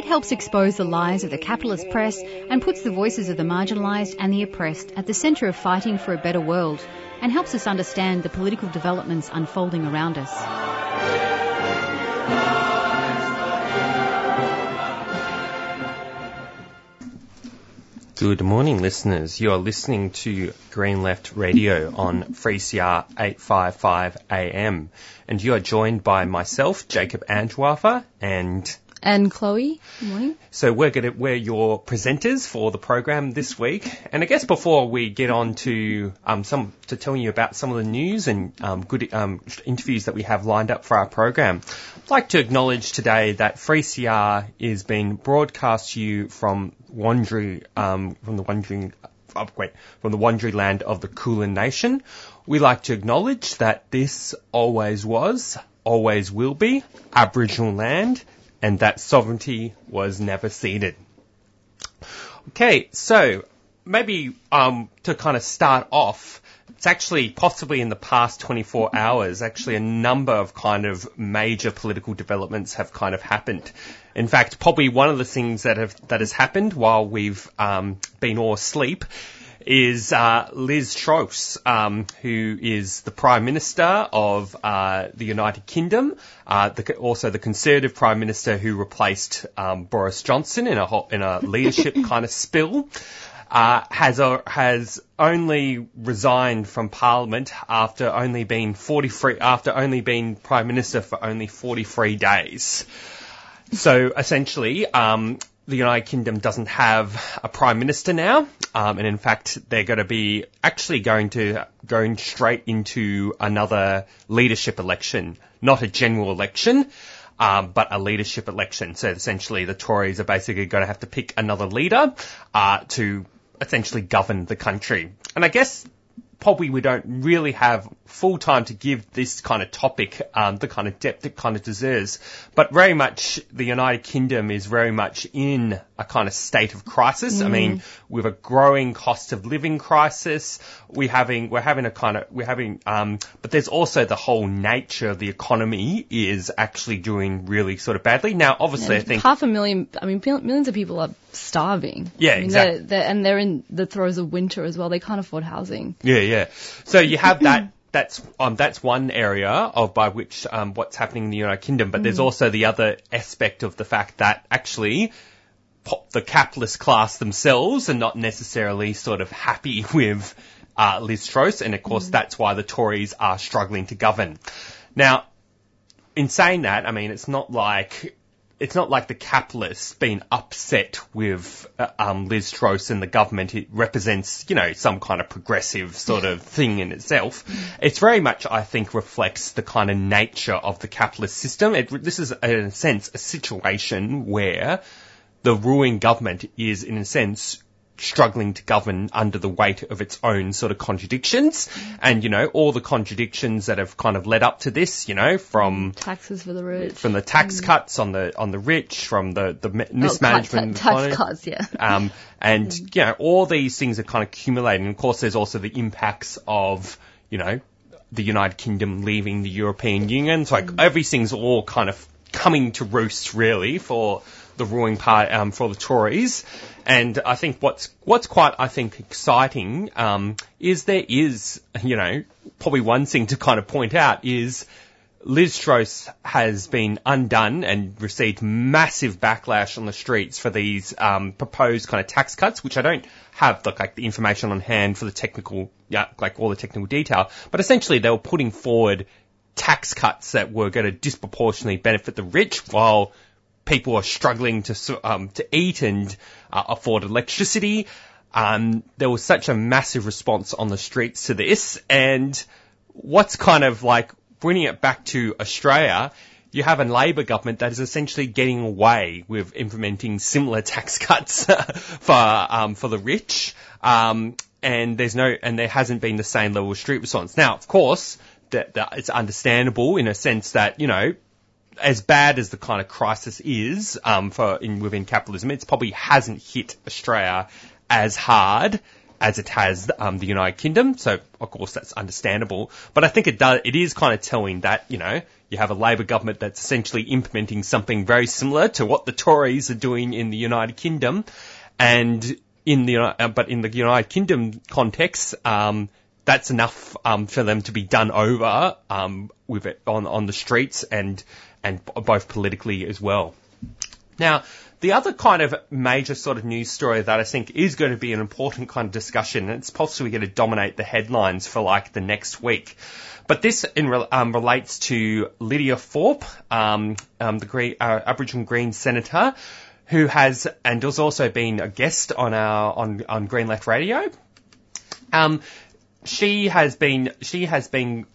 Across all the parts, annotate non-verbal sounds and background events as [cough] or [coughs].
It helps expose the lies of the capitalist press and puts the voices of the marginalised and the oppressed at the centre of fighting for a better world and helps us understand the political developments unfolding around us. Good morning, listeners. You are listening to Green Left Radio on 3CR 855 AM. And you are joined by myself, Jacob Andrewartha, and and Chloe. Good morning. So we're going to, we're your presenters for the program this week. And I guess before we get on to, um, some, to telling you about some of the news and, um, good, um, interviews that we have lined up for our program, I'd like to acknowledge today that 3CR is being broadcast to you from Wandry, um, from the Wandering, oh, wait, from the Wandry land of the Kulin Nation. We like to acknowledge that this always was, always will be Aboriginal land and that sovereignty was never ceded. Okay, so maybe um, to kind of start off, it's actually possibly in the past 24 hours, actually a number of kind of major political developments have kind of happened. In fact, probably one of the things that have that has happened while we've um, been all asleep is uh, Liz Truss, um, who is the Prime Minister of uh, the United Kingdom, uh, the, also the Conservative Prime Minister who replaced um, Boris Johnson in a in a leadership [laughs] kind of spill. Uh, has uh, has only resigned from Parliament after only being 43 after only being Prime Minister for only 43 days. So essentially, um, the United Kingdom doesn't have a prime minister now, um, and in fact, they're going to be actually going to going straight into another leadership election, not a general election. Um, but a leadership election. So essentially, the Tories are basically going to have to pick another leader uh, to essentially govern the country. And I guess probably we don't really have full time to give this kind of topic um, the kind of depth it kind of deserves. But very much the United Kingdom is very much in a kind of state of crisis. Mm. I mean, with a growing cost of living crisis, we having we're having a kind of we're having um, but there's also the whole nature of the economy is actually doing really sort of badly. Now, obviously, I think half a million. I mean, millions of people are starving. Yeah, I mean, exactly. They're, they're, and they're in the throes of winter as well. They can't afford housing. Yeah, yeah. So you have that [clears throat] that's um, that's one area of by which um, what's happening in the United Kingdom. But mm. there's also the other aspect of the fact that actually the capitalist class themselves are not necessarily sort of happy [laughs] with uh, Liz Truss, and of course mm. that's why the Tories are struggling to govern. Now, in saying that, I mean it's not like it's not like the capitalists being upset with uh, um, Liz Truss and the government. It represents, you know, some kind of progressive sort of thing in itself. It's very much, I think, reflects the kind of nature of the capitalist system. It, this is, in a sense, a situation where the ruling government is, in a sense, struggling to govern under the weight of its own sort of contradictions. And, you know, all the contradictions that have kind of led up to this, you know, from taxes for the rich, from the tax mm. cuts on the, on the rich, from the, the mismanagement. Oh, tax, tax cuts, yeah. [laughs] Um, and, mm. you know, all these things are kind of accumulating. And of course, there's also the impacts of, you know, the United Kingdom leaving the European Union. So like mm. everything's all kind of coming to roost really for the ruling part um, for the Tories. And I think what's what's quite I think exciting um, is there is you know probably one thing to kind of point out is Liz Truss has been undone and received massive backlash on the streets for these um, proposed kind of tax cuts, which I don't have the, like the information on hand for the technical, yeah, like all the technical detail. But essentially, they were putting forward tax cuts that were going to disproportionately benefit the rich, while people are struggling to um, to eat and uh, afford electricity. Um, there was such a massive response on the streets to this, and what's kind of like bringing it back to Australia you have a Labor government that is essentially getting away with implementing similar [laughs] tax cuts [laughs] for um, for the rich, um, and there's no and there hasn't been the same level of street response. Now, of course, that, that it's understandable in a sense that you know. As bad as the kind of crisis is um, for in within capitalism, it probably hasn't hit Australia as hard as it has um, the United Kingdom. So of course that's understandable, but I think it does. It is kind of telling that you know you have a Labor government that's essentially implementing something very similar to what the Tories are doing in the United Kingdom, and in the uh, but in the United Kingdom context. Um, that's enough um, for them to be done over um, with it on on the streets and and both politically as well. Now, the other kind of major sort of news story that I think is going to be an important kind of discussion, and it's possibly going to dominate the headlines for like the next week. But this in, um, relates to Lydia Thorpe, um, um, the Green, uh, Aboriginal Green senator, who has and has also been a guest on our on on Green Left Radio. Um, she has been she has been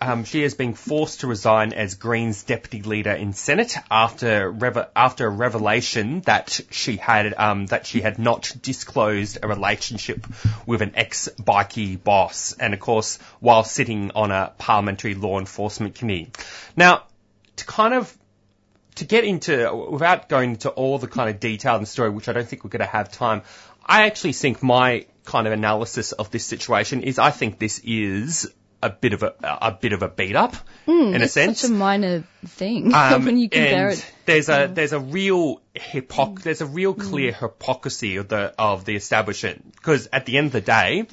um, she has been forced to resign as Greens deputy leader in Senate after after a revelation that she had um, that she had not disclosed a relationship with an ex bikie boss, and of course while sitting on a parliamentary law enforcement committee. Now, to kind of to get into without going into all the kind of detail in the story, which I don't think we're going to have time. I actually think my kind of analysis of this situation is I think this is a bit of a a bit of a beat up Mm, in a it's sense. such a minor thing [laughs] Um, when you compare and it. There's a there's a real hypoc there's a real clear hypocrisy of the of the establishment because at the end of the day,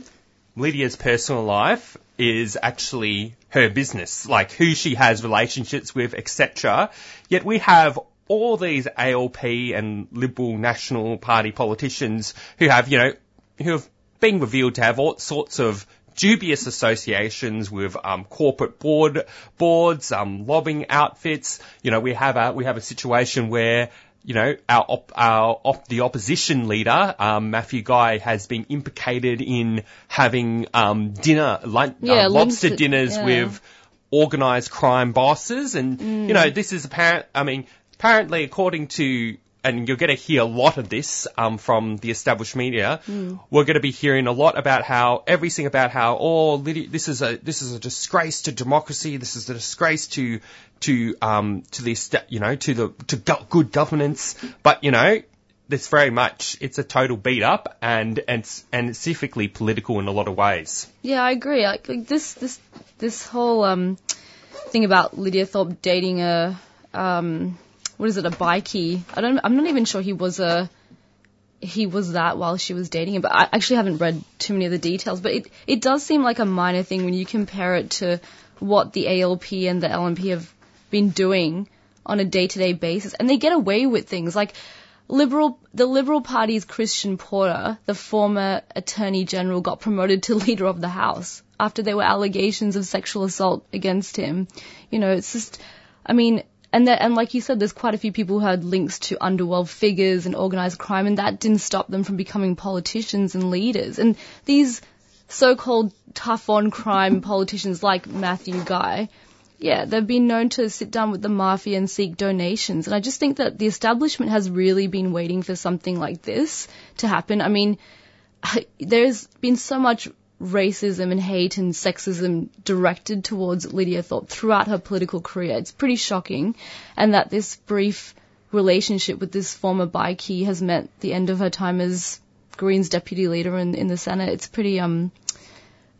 Lydia's personal life is actually her business, like who she has relationships with, etc. Yet we have all these ALP and Liberal National Party politicians who have, you know, who have been revealed to have all sorts of dubious associations with um, corporate board boards, um, lobbying outfits. You know, we have a we have a situation where you know our op, our op, the opposition leader um, Matthew Guy has been implicated in having um, dinner lunch, Yeah, uh, lobster dinners yeah. with organized crime bosses and you know this is apparent I mean apparently according to and you're going to hear a lot of this um, from the established media. We're going to be hearing a lot about how everything about how oh this is a this is a disgrace to democracy. This is a disgrace to to um to the you know to the to go- good governance. But you know this very much it's a total beat up and and and specifically political in a lot of ways. Yeah, I agree. Like, like this, this, this whole um, thing about Lydia Thorpe dating a, um, what is it, a bikie? I don't. I'm not even sure he was a, he was that while she was dating him. But I actually haven't read too many of the details. But it, it does seem like a minor thing when you compare it to what the ALP and the LNP have been doing on a day-to-day basis, and they get away with things like. Liberal, the Liberal Party's Christian Porter, the former Attorney General, got promoted to Leader of the House after there were allegations of sexual assault against him. You know, it's just, I mean, and that, and like you said, there's quite a few people who had links to underworld figures and organized crime, and that didn't stop them from becoming politicians and leaders. And these so-called tough on crime [laughs] politicians like Matthew Guy, yeah, they've been known to sit down with the mafia and seek donations. And I just think that the establishment has really been waiting for something like this to happen. I mean, [laughs] there's been so much racism and hate and sexism directed towards Lydia Thorpe throughout her political career. It's pretty shocking. And that this brief relationship with this former bikie has meant the end of her time as Greens deputy leader in, in the Senate. It's pretty, um,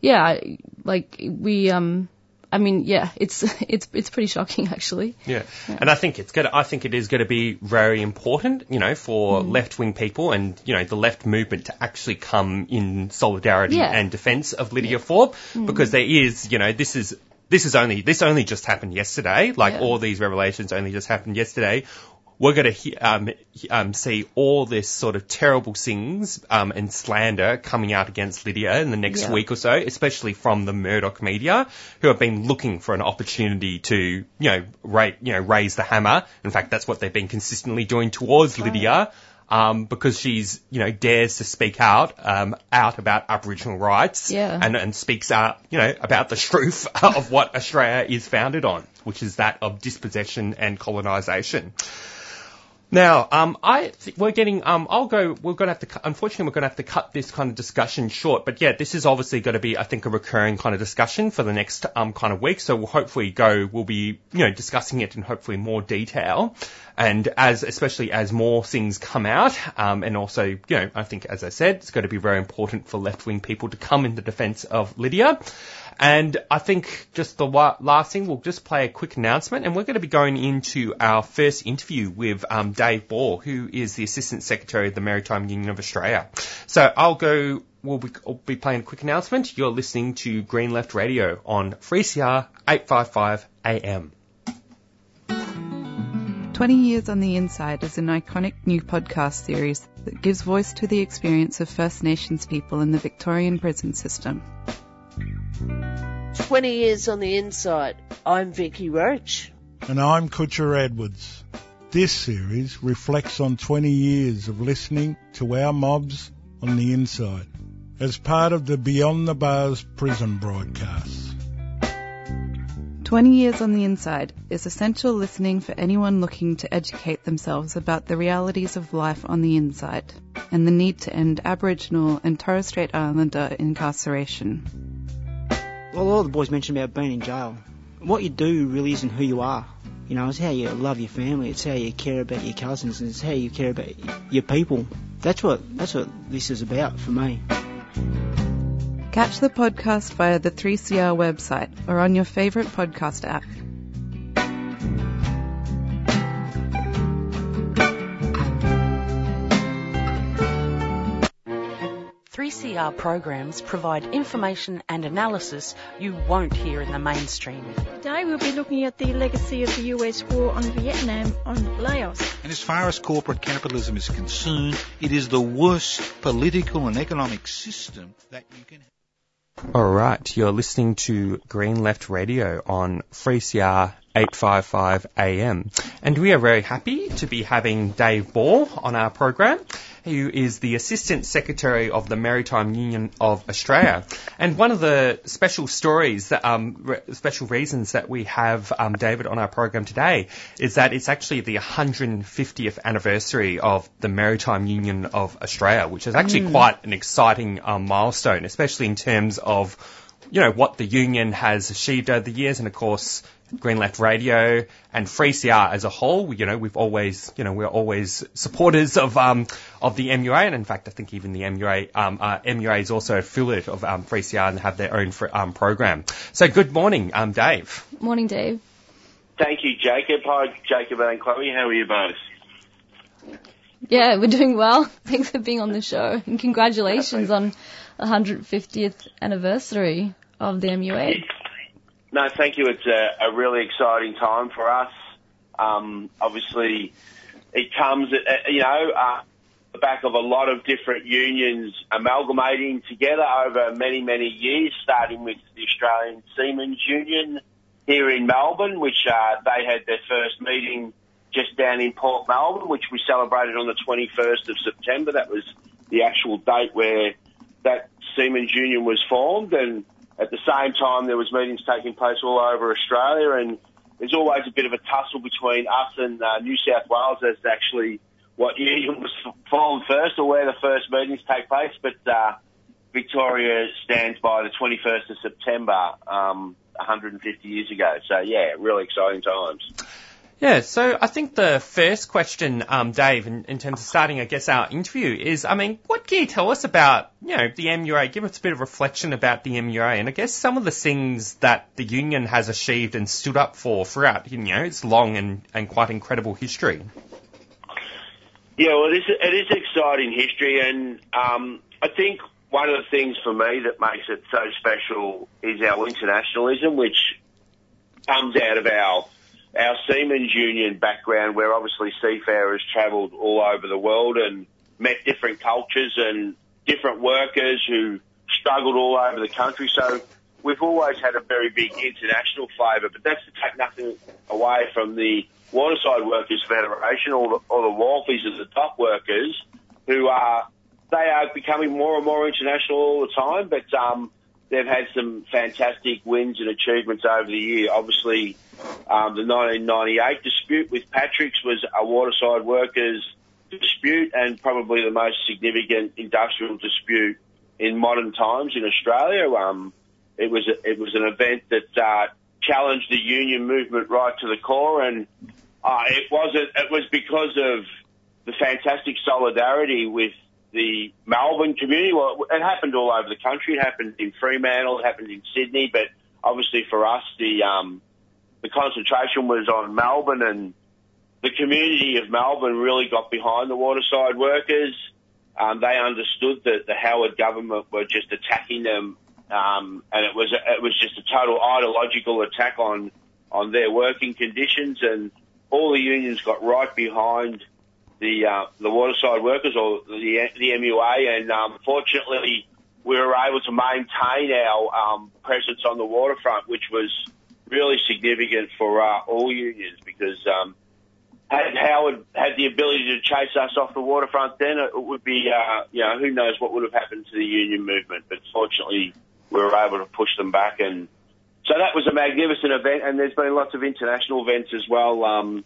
yeah, like we, um, I mean, yeah, it's [laughs] it's it's pretty shocking actually. Yeah. And I think it's gonna, I think it is going to be very important, you know, for mm. left wing people and, you know, the left movement to actually come in solidarity Yeah. and defense of Lydia Thorpe mm. because there is, you know, this is, this is only, this only just happened yesterday. Like Yeah. all these revelations only just happened yesterday. We're going to um, um, see all this sort of terrible things um, and slander coming out against Lydia in the next Yeah. week or so, especially from the Murdoch media, who have been looking for an opportunity to, you know, ra- you know, raise the hammer. In fact, that's what they've been consistently doing towards Lydia. um, because she's, you know, dares to speak out, um, out about Aboriginal rights. Yeah. And, and speaks out, you know, about the truth [laughs] of what Australia is founded on, which is that of dispossession and colonisation. Now, um, I we're getting. Um, I'll go. We're going to have to. cu- Unfortunately, we're going to have to cut this kind of discussion short. But yeah, this is obviously going to be, I think, a recurring kind of discussion for the next um, kind of week. So we'll hopefully go. We'll be, you know, discussing it in hopefully more detail, and as especially as more things come out, um, and also, you know, I think as I said, it's going to be very important for left wing people to come in the defence of Lydia. And I think just the last thing, we'll just play a quick announcement, and we're going to be going into our first interview with um, Dave Ball, who is the Assistant Secretary of the Maritime Union of Australia. So I'll go. We'll be, I'll be playing a quick announcement. You're listening to Green Left Radio on 3CR 855 AM. 20 Years on the Inside is an iconic new podcast series that gives voice to the experience of First Nations people in the Victorian prison system. 20 years on the inside. I'm Vicky Roach. And I'm Kutcha Edwards. This series reflects on 20 years of listening to our mobs on the inside as part of the Beyond the Bars prison broadcasts. 20 Years on the Inside is essential listening for anyone looking to educate themselves about the realities of life on the inside and the need to end Aboriginal and Torres Strait Islander incarceration. Well, a lot of the boys mentioned about being in jail. What you do really isn't who you are. You know, it's how you love your family. It's how you care about your cousins. And it's how you care about your people. That's what that's what this is about for me. Catch the podcast via the 3CR website or on your favourite podcast app. 3CR programs provide information and analysis you won't hear in the mainstream. Today we'll be looking at the legacy of the US war on Vietnam on Laos. And as far as corporate capitalism is concerned, it is the worst political and economic system that you can have. All right, you're listening to Green Left Radio on 3CR 855 AM. And we are very happy to be having Dave Ball on our program, who is the Assistant Secretary of the Maritime Union of Australia. And one of the special stories, that, um, re- special reasons that we have um, David on our program today is that it's actually the 150th anniversary of the Maritime Union of Australia, which is actually quite an exciting um, milestone, especially in terms of you know, what the union has achieved over the years and of course Green Left Radio and 3CR as a whole, you know, we've always, you know, we're always supporters of, um, of the MUA and in fact I think even the MUA, um, uh, MUA is also a affiliate of, um, 3CR and have their own, fr- um, program. So good morning, um, Dave. Morning, Dave. Thank you, Jacob. Hi, Jacob and Chloe. How are you both? Yeah, we're doing well. [laughs] Thanks for being on the show. And congratulations on the 150th anniversary of the MUA. No, thank you. It's a, a really exciting time for us. Um, obviously, it comes, uh, you know, uh, the back of a lot of different unions amalgamating together over many, many years, starting with the Australian Seamen's Union here in Melbourne, which uh, they had their first meeting just down in Port Melbourne, which we celebrated on the 21st of September. That was the actual date where that Seamen's Union was formed, and at the same time there was meetings taking place all over Australia, and there's always a bit of a tussle between us and uh, New South Wales as to actually what union was formed first or where the first meetings take place, but uh, Victoria stands by the 21st of September, um, 150 years ago. So yeah, really exciting times. Yeah, so I think the first question, um, Dave, in, in terms of starting, I guess, our interview is, I mean, what can you tell us about, you know, the MUA? Give us a bit of reflection about the MUA and I guess some of the things that the union has achieved and stood up for throughout, you know, its long and, and quite incredible history. Yeah, well, it is, it is exciting history, and um, I think one of the things for me that makes it so special is our internationalism, which comes out of our our Seamen's Union background, where obviously seafarers travelled all over the world and met different cultures and different workers who struggled all over the country. So we've always had a very big international flavour, but that's to take nothing away from the Waterside Workers Federation, or the, or the wharfies as the top workers, who are they are becoming more and more international all the time. But um, they've had some fantastic wins and achievements over the year. Obviously, um, the 1998 dispute with Patrick's was a Waterside Workers dispute and probably the most significant industrial dispute in modern times in Australia. Um, it was a, it was an event that uh, challenged the union movement right to the core, and uh, it wasn't. It was because of the fantastic solidarity with the Melbourne community. Well, it happened all over the country. It happened in Fremantle. It happened in Sydney, but obviously for us, the um, the concentration was on Melbourne, and the community of Melbourne really got behind the waterside workers. Um, they understood that the Howard government were just attacking them um, and it was it was just a total ideological attack on on their working conditions, and all the unions got right behind the uh, the waterside workers or the the MUA, and um, fortunately we were able to maintain our um, presence on the waterfront, which was really significant for uh, all unions because um, had Howard had the ability to chase us off the waterfront, then it would be uh, you know who knows what would have happened to the union movement. But fortunately, we were able to push them back. And so that was a magnificent event. And there's been lots of international events as well. Um,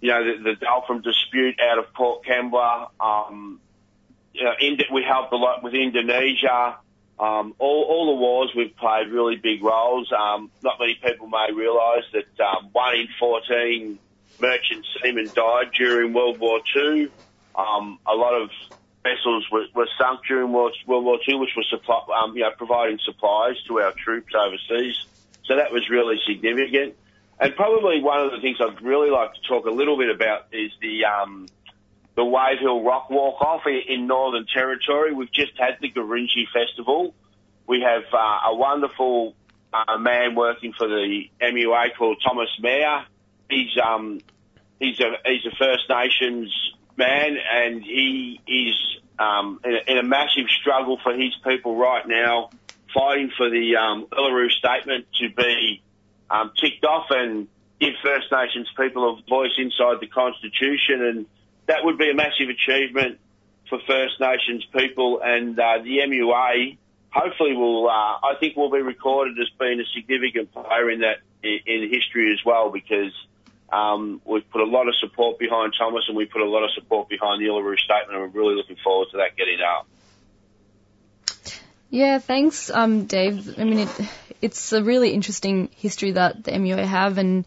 you know, the, the Dalfram dispute out of Port Kembla. Um, you know, we helped a lot with Indonesia. Um, all, all the wars we've played really big roles. Um, not many people may realise that um, one in 14 merchant seamen died during World War II. Um, a lot of vessels were, were sunk during World, War II, which was supply, um, you know, providing supplies to our troops overseas. So that was really significant. And probably one of the things I'd really like to talk a little bit about is the um, the Wave Hill Rock Walk Off in Northern Territory. We've just had the Gurindji Festival. We have uh, a wonderful uh, man working for the MUA called Thomas Mayo. He's um, he's a he's a First Nations man, and he is um, in, a, in, a, massive struggle for his people right now, fighting for the um, Uluru Statement to be um, ticked off and give First Nations people a voice inside the Constitution, and that would be a massive achievement for First Nations people, and uh, the MUA hopefully will, uh, I think, will be recorded as being a significant player in that in, history as well, because um, we've put a lot of support behind Thomas and we put a lot of support behind the Uluru Statement and we're really looking forward to that getting out. Yeah, thanks, um, Dave. I mean, it, it's a really interesting history that the MUA have and,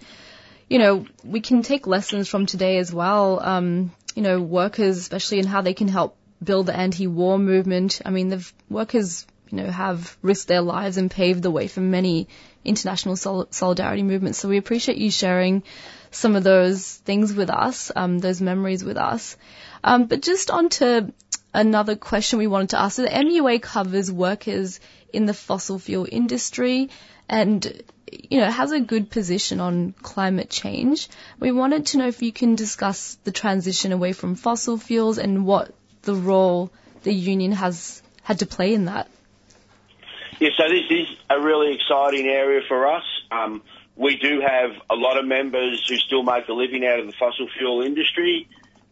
you know, we can take lessons from today as well. Um, you know, workers, especially in how they can help build the anti-war movement. I mean, the workers, you know, have risked their lives and paved the way for many international sol- solidarity movements. So we appreciate you sharing some of those things with us, um, those memories with us. Um, but just on to another question we wanted to ask. So the MUA covers workers in the fossil fuel industry and you know, has a good position on climate change. We wanted to know if you can discuss the transition away from fossil fuels and what the role the union has had to play in that. Yeah, so this is a really exciting area for us. Um, we do have a lot of members who still make a living out of the fossil fuel industry.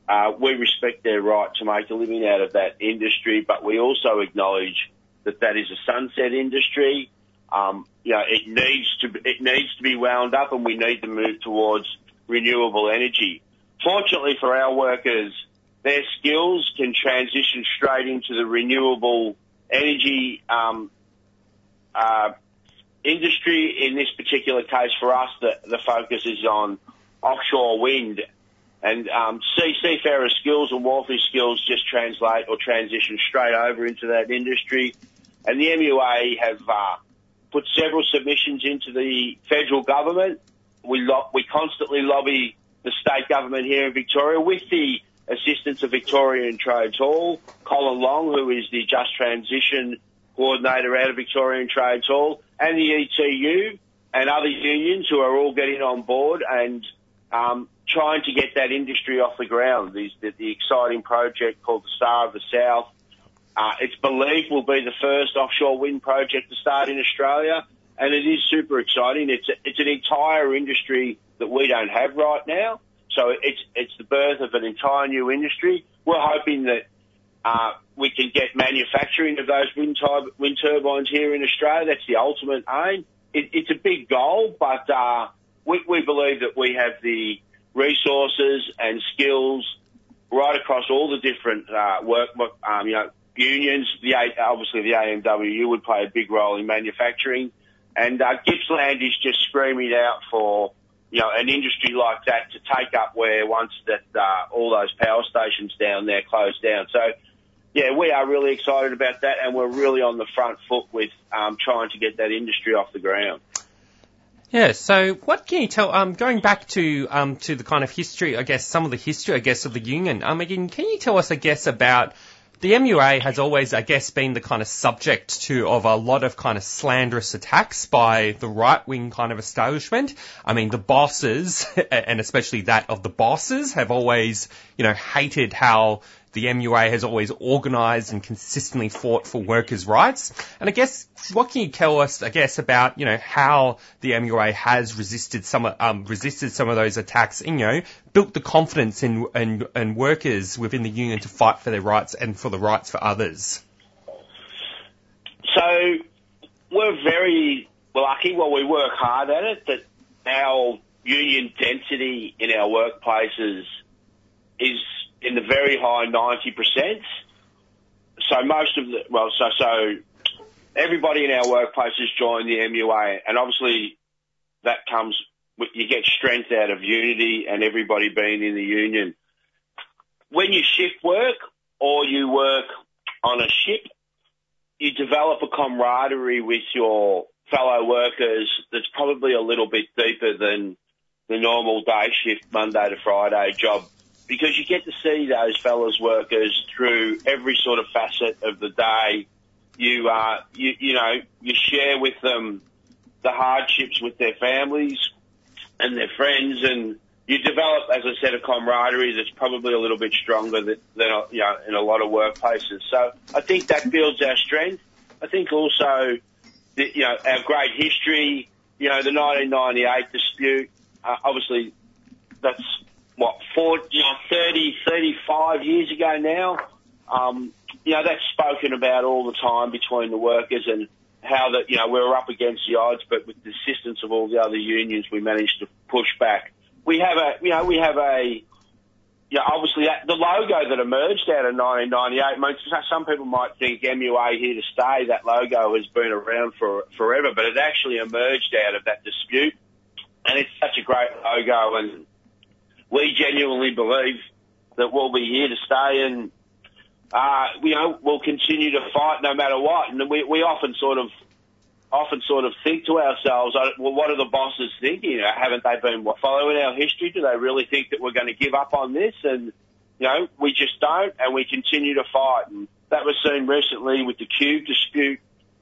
Uh, we respect their right to make a living out of that industry, but we also acknowledge that that is a sunset industry. Um, you know, it needs to it needs to be wound up, and we need to move towards renewable energy. Fortunately for our workers, their skills can transition straight into the renewable energy um, uh, industry in this particular case for us, the, the focus is on offshore wind. And um, sea, seafarer skills and wharfie skills just translate or transition straight over into that industry. And the MUA have uh, put several submissions into the federal government. We, lo- we constantly lobby the state government here in Victoria with the assistance of Victorian Trades Hall. Colin Long, who is the Just Transition Coordinator out of Victorian Trades Hall, and the ETU and other unions who are all getting on board and um, trying to get that industry off the ground. The, the, the exciting project called the Star of the South. Uh, it's believed will be the first offshore wind project to start in Australia, and it is super exciting. It's a, it's an entire industry that we don't have right now. So it's it's the birth of an entire new industry. We're hoping that uh, we can get manufacturing of those wind, wind turbines here in Australia. That's the ultimate aim. It, it's a big goal, but uh, we, we believe that we have the resources and skills right across all the different uh, work, um, you know, unions. The obviously the AMWU would play a big role in manufacturing, and uh, Gippsland is just screaming out for you know an industry like that to take up where once that uh, all those power stations down there closed down. So. Yeah, we are really excited about that, and we're really on the front foot with um, trying to get that industry off the ground. Yeah. So, what can you tell? Um, going back to um, to the kind of history, I guess some of the history, I guess, of the union. Um, again, can you tell us, I guess, about the MUA has always, I guess, been the kind of subject to of a lot of kind of slanderous attacks by the right wing kind of establishment. I mean, the bosses, [laughs] and especially that of the bosses, have always, you know, hated how the MUA has always organised and consistently fought for workers' rights. And I guess what can you tell us, I guess, about you know how the MUA has resisted some um, resisted some of those attacks, and you know built the confidence in, in in workers within the union to fight for their rights and for the rights for others. So we're very lucky. Well, we work hard at it. That our union density in our workplaces is in the very high 90%. So most of the, well, so, so everybody in our workplaces join the MUA and obviously that comes, you get strength out of unity and everybody being in the union. When you shift work or you work on a ship, you develop a camaraderie with your fellow workers that's probably a little bit deeper than the normal day shift Monday to Friday job because you get to see those fellows workers through every sort of facet of the day. You, uh, you, you know, you share with them the hardships with their families and their friends and you develop, as I said, a camaraderie that's probably a little bit stronger than, than you know, in a lot of workplaces. So I think that builds our strength. I think also, the, you know, our great history, you know, the 1998 dispute, uh, obviously that's what, four, you know, 30, 35 years ago now. Um, you know, that's spoken about all the time between the workers and how that, you know, we were up against the odds, but with the assistance of all the other unions, we managed to push back. We have a, you know, we have a, yeah, obviously that, the logo that emerged out of 1998, I mean, some people might think MUA here to stay, that logo has been around for forever, but it actually emerged out of that dispute. And it's such a great logo and we genuinely believe that we'll be here to stay and, uh, you know, we'll continue to fight no matter what. And we, we often sort of, often sort of think to ourselves, well, what are the bosses thinking? You know, haven't they been following our history? Do they really think that we're going to give up on this? And, you know, we just don't and we continue to fight. And that was seen recently with the Qube dispute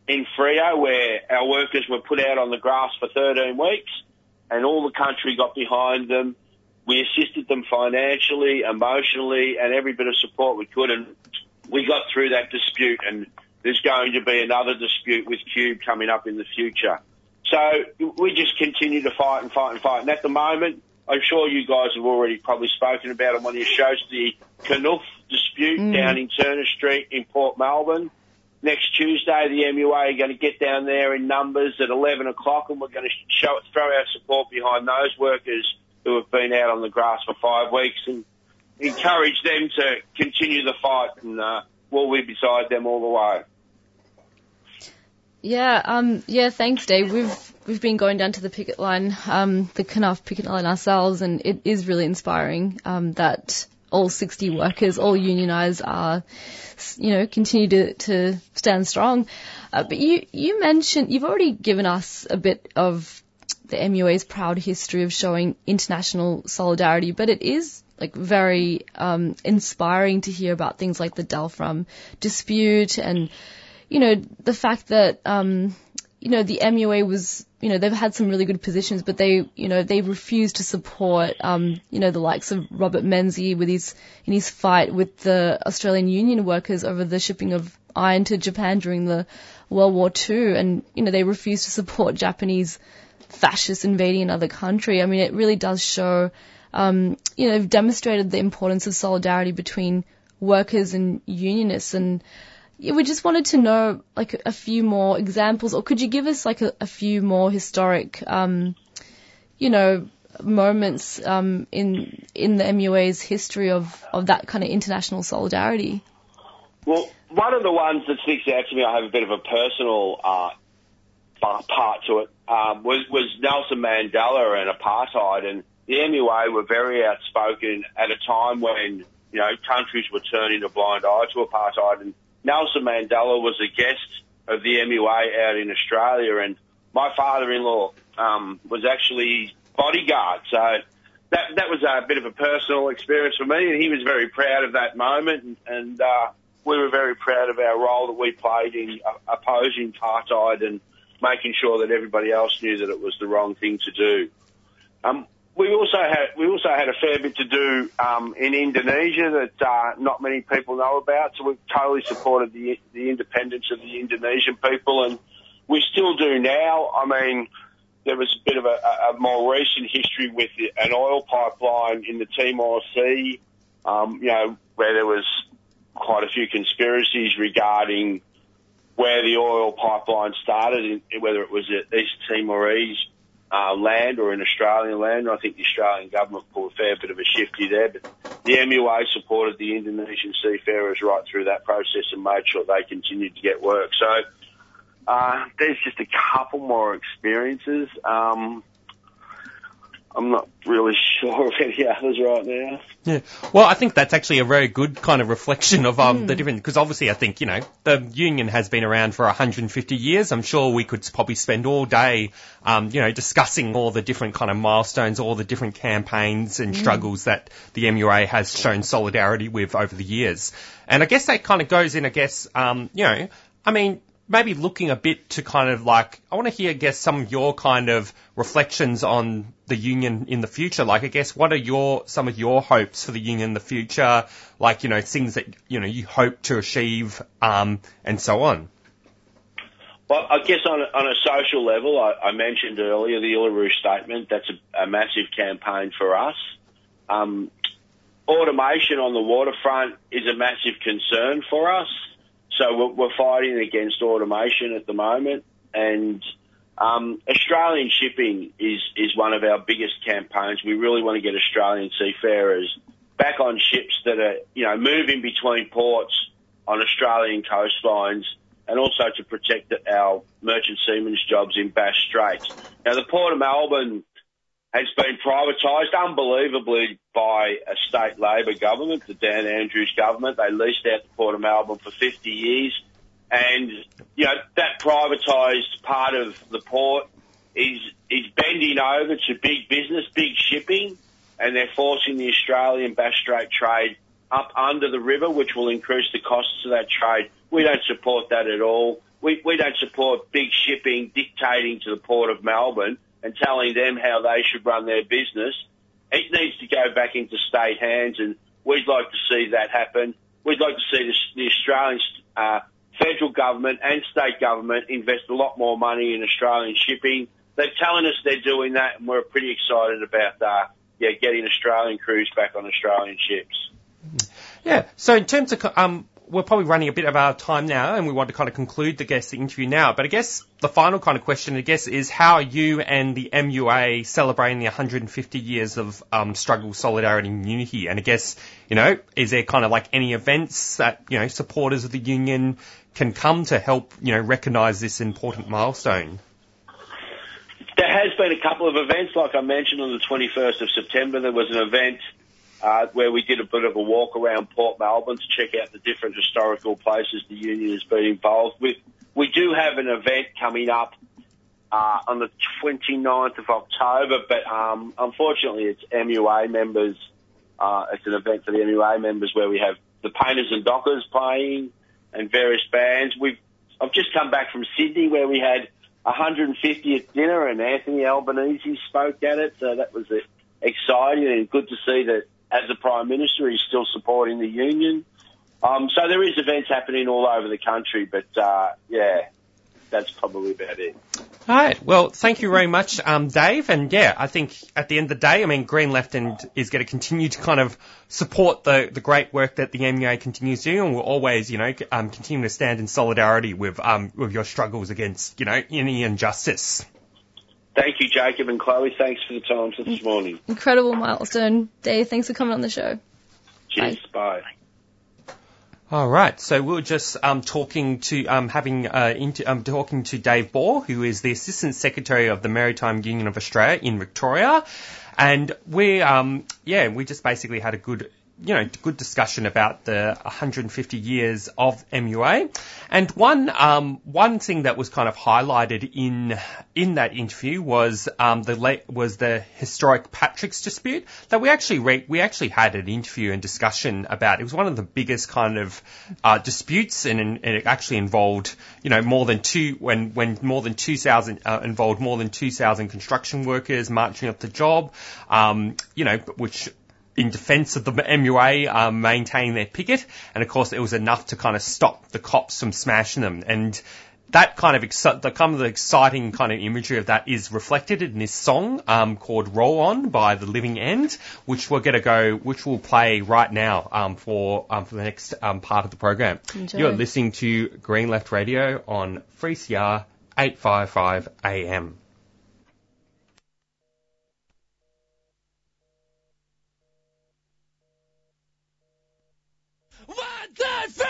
in Freo where our workers were put out on the grass for 13 weeks and all the country got behind them we assisted them financially, emotionally, and every bit of support we could, and we got through that dispute. And there's going to be another dispute with Qube coming up in the future. So we just continue to fight and fight and fight. And at the moment, I'm sure you guys have already probably spoken about on one of your shows, the Knuth dispute mm. down in Turner Street in Port Melbourne. Next Tuesday, the MUA are going to get down there in numbers at 11 o'clock and we're going to show, throw our support behind those workers who have been out on the grass for five weeks and encourage them to continue the fight and uh, we'll be beside them all the way. Yeah, um, yeah, thanks, Dave. We've we've been going down to the picket line, um, the Knuth picket line ourselves, and it is really inspiring um, that all 60 workers, all unionised, are, you know, continue to, to stand strong. Uh, but you you mentioned you've already given us a bit of the MUA's proud history of showing international solidarity, but it is like very um, inspiring to hear about things like the Dalfram dispute and you know the fact that um, you know the MUA was you know they've had some really good positions, but they you know they refused to support um, you know the likes of Robert Menzies with his in his fight with the Australian union workers over the shipping of iron to Japan during the World War II, and you know they refused to support Japanese fascists invading another country. I mean, it really does show, um, you know, they've demonstrated the importance of solidarity between workers and unionists and yeah, we just wanted to know like a few more examples, or could you give us like a, a few more historic, um, you know, moments um, in in the MUA's history of, of that kind of international solidarity? Well, one of the ones that sticks out to me, I have a bit of a personal uh, part to it, um, was, was Nelson Mandela and apartheid. And the MUA were very outspoken at a time when, you know, countries were turning a blind eye to apartheid. And Nelson Mandela was a guest of the MUA out in Australia. And my father-in-law um, was actually bodyguard. So that that was a bit of a personal experience for me, and he was very proud of that moment, and, and uh, we were very proud of our role that we played in uh, opposing apartheid and making sure that everybody else knew that it was the wrong thing to do. Um, we also had we also had a fair bit to do um, in Indonesia that uh, not many people know about. So we've totally supported the the independence of the Indonesian people, and we still do now. I mean, there was a bit of a, a more recent history with an oil pipeline in the Timor Sea. Um, you know, where there was quite a few conspiracies regarding where the oil pipeline started, whether it was at East Timorese uh, land or in Australian land. I think the Australian government pulled a fair bit of a shifty there, but the MUA supported the Indonesian seafarers right through that process and made sure they continued to get work. So uh, there's just a couple more experiences. Um, I'm not really [laughs] sure of any others right now. Yeah. Well, I think that's actually a very good kind of reflection of um, Hmm. the different, because obviously I think, you know, the union has been around for 150 years. I'm sure we could probably spend all day, um, you know, discussing all the different kind of milestones, all the different campaigns and Mm. struggles that the MUA has shown solidarity with over the years. And I guess that kind of goes in, I guess, um, you know, I mean, maybe looking a bit to kind of like, I want to hear, I guess, some of your kind of reflections on the union in the future. Like, I guess, what are your, some of your hopes for the union in the future? Like, you know, things that, you know, you hope to achieve, um, and so on. Well, I guess on a, on a social level, I, I mentioned earlier the Uluru Statement. That's a, a massive campaign for us. Um, automation on the waterfront is a massive concern for us. So we're, we're fighting against automation at the moment, and um, Australian shipping is is one of our biggest campaigns. We really want to get Australian seafarers back on ships that are you know moving between ports on Australian coastlines, and also to protect our merchant seamen's jobs in Bass Straits. Now the Port of Melbourne has been privatised unbelievably by a state Labor government, the Dan Andrews government. They leased out the Port of Melbourne for 50 years. And, you know, that privatised part of the port is, is bending over to big business, big shipping, and they're forcing the Australian Bass Strait trade up under the river, which will increase the costs of that trade. We don't support that at all. We, we don't support big shipping dictating to the Port of Melbourne and telling them how they should run their business. It needs to go back into state hands, and we'd like to see that happen. We'd like to see the, the Australian uh, federal government and state government invest a lot more money in Australian shipping. They're telling us they're doing that, and we're pretty excited about uh, yeah, getting Australian crews back on Australian ships. Yeah. So in terms of, um, we're probably running a bit of our time now and we want to kind of conclude the guest interview now. But I guess the final kind of question, I guess, is how are you and the MUA celebrating the 150 years of um, struggle, solidarity and unity? And I guess, you know, is there kind of like any events that, you know, supporters of the union can come to help, you know, recognise this important milestone? There has been a couple of events, like I mentioned on the 21st of September, there was an event uh, where we did a bit of a walk around Port Melbourne to check out the different historical places the union has been involved with. We do have an event coming up uh, on the 29th of October, but um, unfortunately it's MUA members. Uh, it's an event for the MUA members where we have the Painters and Dockers playing and various bands. We've I've just come back from Sydney where we had 150th dinner and Anthony Albanese spoke at it, so that was uh, exciting and good to see that as the Prime Minister he's still supporting the union. Um, so there is events happening all over the country, but uh, yeah, that's probably about it. All right. Well, thank you very much, um, Dave. And yeah, I think at the end of the day, I mean, Green Left End is going to continue to kind of support the, the great work that the MUA continues to do, and we'll always, you know, um, continue to stand in solidarity with um, with your struggles against, you know, any injustice. Thank you, Jacob and Chloe. Thanks for the time for this morning. Incredible milestone. Dave, thanks for coming on the show. Cheers. Bye. All right. So we are just um, talking to um, having uh, into, um, talking to Dave Ball, who is the Assistant Secretary of the Maritime Union of Australia in Victoria, and we um, yeah we just basically had a good you know, good discussion about the 150 years of MUA. And one, um, one thing that was kind of highlighted in, in that interview was, um, the late, was the historic Patrick's dispute that we actually re- we actually had an interview and discussion about. It was one of the biggest kind of, uh, disputes and, and it actually involved, you know, more than two, when, when more than 2,000, uh, involved more than 2,000 construction workers marching up the job, um, you know, which in defence of the MUA um, maintaining their picket, and of course it was enough to kind of stop the cops from smashing them. And that kind of exci- the kind of the exciting kind of imagery of that is reflected in this song um, called "Roll On" by The Living End, which we're going to go, which we'll play right now um, for um, for the next um, part of the program. Enjoy. You're listening to Green Left Radio on 3CR 855 AM. Tomorrow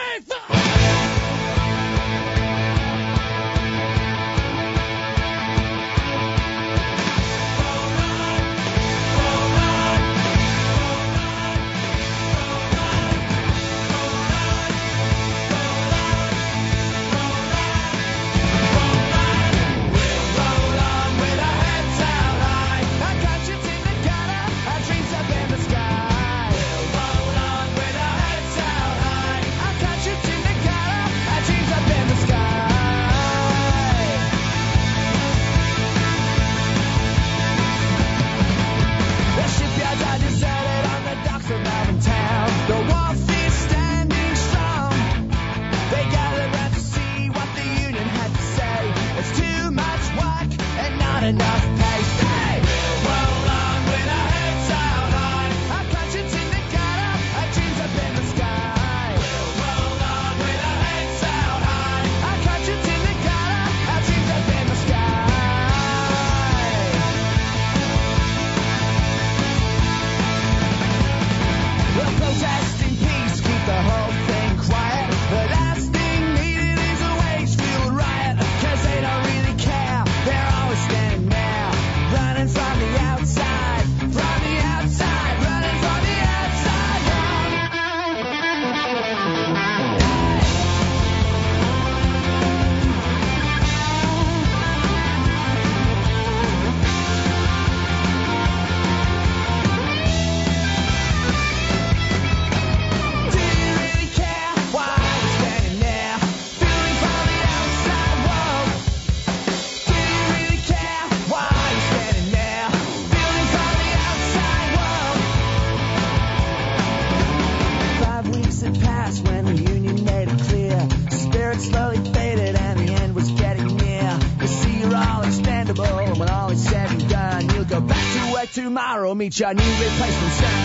meet your new replacement.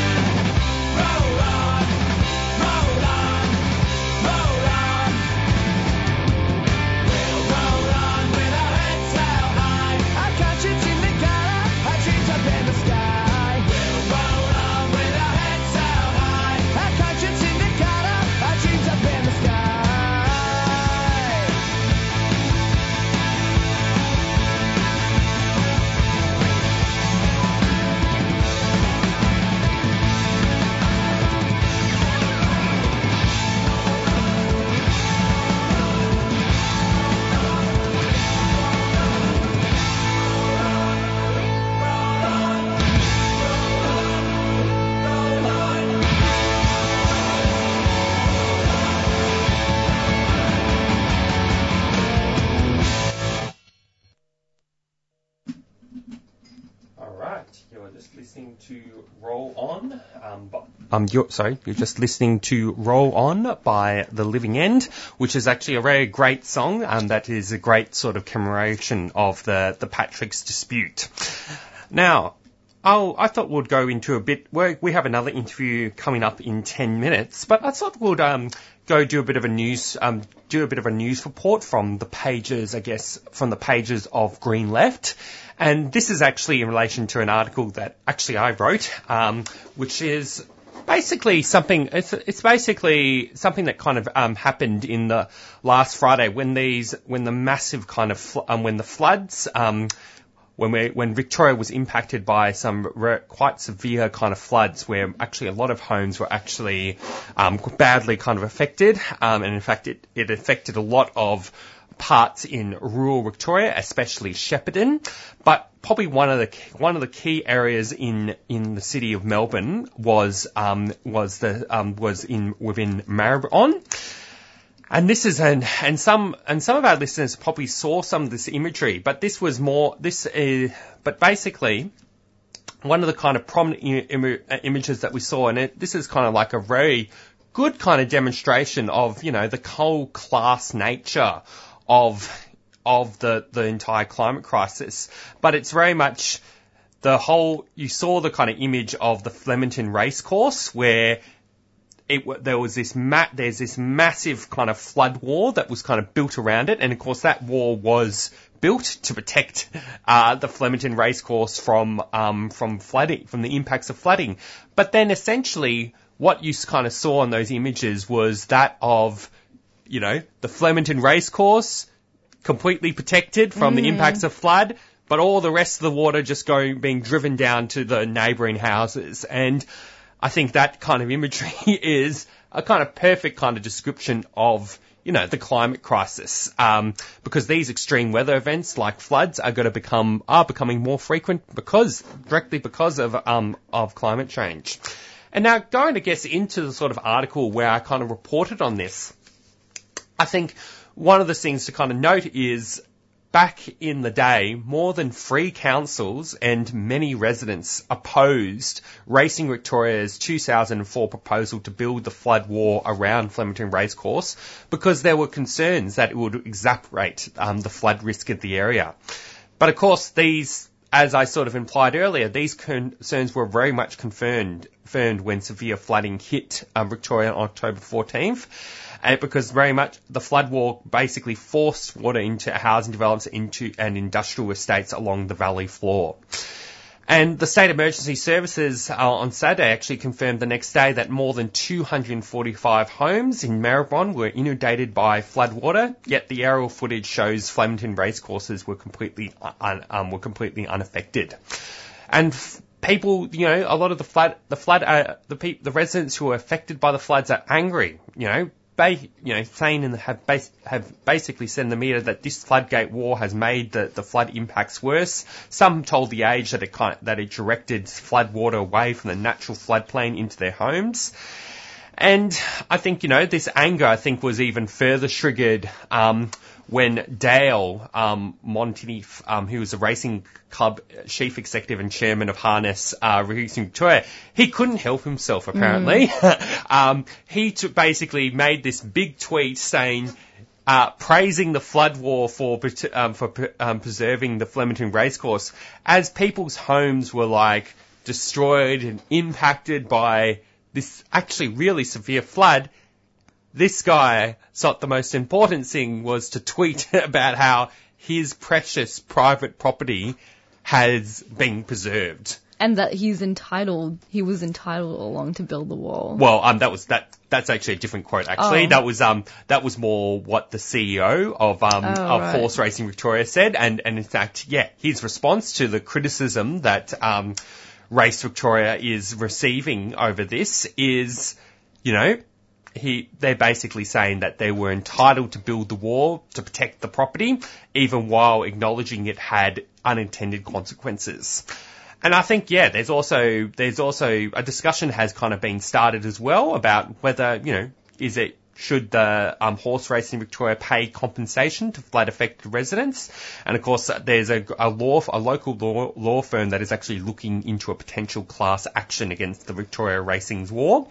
On. Um, bu- um, you're, sorry, you're just listening to Roll On by The Living End, which is actually a very great song, and that is a great sort of commemoration of the, the Patrick's dispute. Now, Oh, I thought we'd go into a bit. we have another interview coming up in ten minutes, but I thought we'd um, go do a bit of a news, um, do a bit of a news report from the pages, I guess, from the pages of Green Left, and this is actually in relation to an article that actually I wrote, um, which is basically something. It's it's basically something that kind of um, happened in the last Friday when these when the massive kind of fl- um, when the floods. Um, when we when Victoria was impacted by some re- quite severe kind of floods, where actually a lot of homes were actually um, badly kind of affected, um, and in fact it, it affected a lot of parts in rural Victoria, especially Shepparton. But probably one of the one of the key areas in in the city of Melbourne was um, was the um, was in within Maribyrnong. And this is an and some and some of our listeners probably saw some of this imagery, but this was more this. Uh, but basically, one of the kind of prominent Im- images that we saw, and it, this is kind of like a very good kind of demonstration of you know the whole class nature of of the the entire climate crisis. But it's very much the whole. You saw the kind of image of the Flemington racecourse where it, there was this ma- there's this massive kind of flood wall that was kind of built around it, and of course that wall was built to protect uh, the Flemington racecourse from um, from flooding, from the impacts of flooding. But then essentially, what you kind of saw in those images was that of, you know, the Flemington racecourse completely protected from the Mm. impacts of flood, but all the rest of the water just going being driven down to the neighbouring houses and. I think that kind of imagery [laughs] is a kind of perfect kind of description of, you know, the climate crisis. Um, because these extreme weather events like floods are going to become, are becoming more frequent because, directly because of, um, of climate change. And now going, I guess, into the sort of article where I kind of reported on this, I think one of the things to kind of note is back in the day, more than three councils and many residents opposed Racing Victoria's 2004 proposal to build the flood wall around Flemington Racecourse because there were concerns that it would exacerbate um, the flood risk of the area. But of course, these, as I sort of implied earlier, these concerns were very much confirmed, confirmed when severe flooding hit um, Victoria on October 14th and because very much the flood wall basically forced water into housing developments into and industrial estates along the valley floor. And the State Emergency Services uh, on Saturday actually confirmed the next day that more than 245 homes in Maribyrnong were inundated by floodwater, yet the aerial footage shows Flemington racecourses were completely un, um, were completely unaffected. And f- people, you know, a lot of the flood, the flood, uh, the pe- the residents who were affected by the floods are angry, you know, ba- you know, saying and have bas- have basically said in the media that this floodgate war has made the, the flood impacts worse. Some told the Age that it kind that it directed flood water away from the natural floodplain into their homes. And I think, you know, this anger, I think, was even further triggered um, when Dale um, Monteith, um, who was a racing club chief executive and chairman of Harness uh, Racing Victoria, he couldn't help himself, apparently. [laughs] um, he t- basically made this big tweet saying, uh, praising the flood war for um, for um, preserving the Flemington racecourse, as people's homes were like destroyed and impacted by this actually really severe flood. This guy thought the most important thing was to tweet [laughs] about how his precious private property has been preserved. And that he's entitled, he was entitled all along to build the wall. Well, um, that was that. That's actually a different quote. Actually, Oh. that was um, that was more what the CEO of um, Oh, of right. Horse Racing Victoria said, and and in fact, yeah, his response to the criticism that um, Race Victoria is receiving over this is, you know, he they're basically saying that they were entitled to build the wall to protect the property, even while acknowledging it had unintended consequences. And I think, yeah, there's also, there's also a discussion has kind of been started as well about whether, you know, is it, should the um, horse racing Victoria pay compensation to flood affected residents? And of course, there's a, a law, a local law, law firm that is actually looking into a potential class action against the Victoria Racing's war.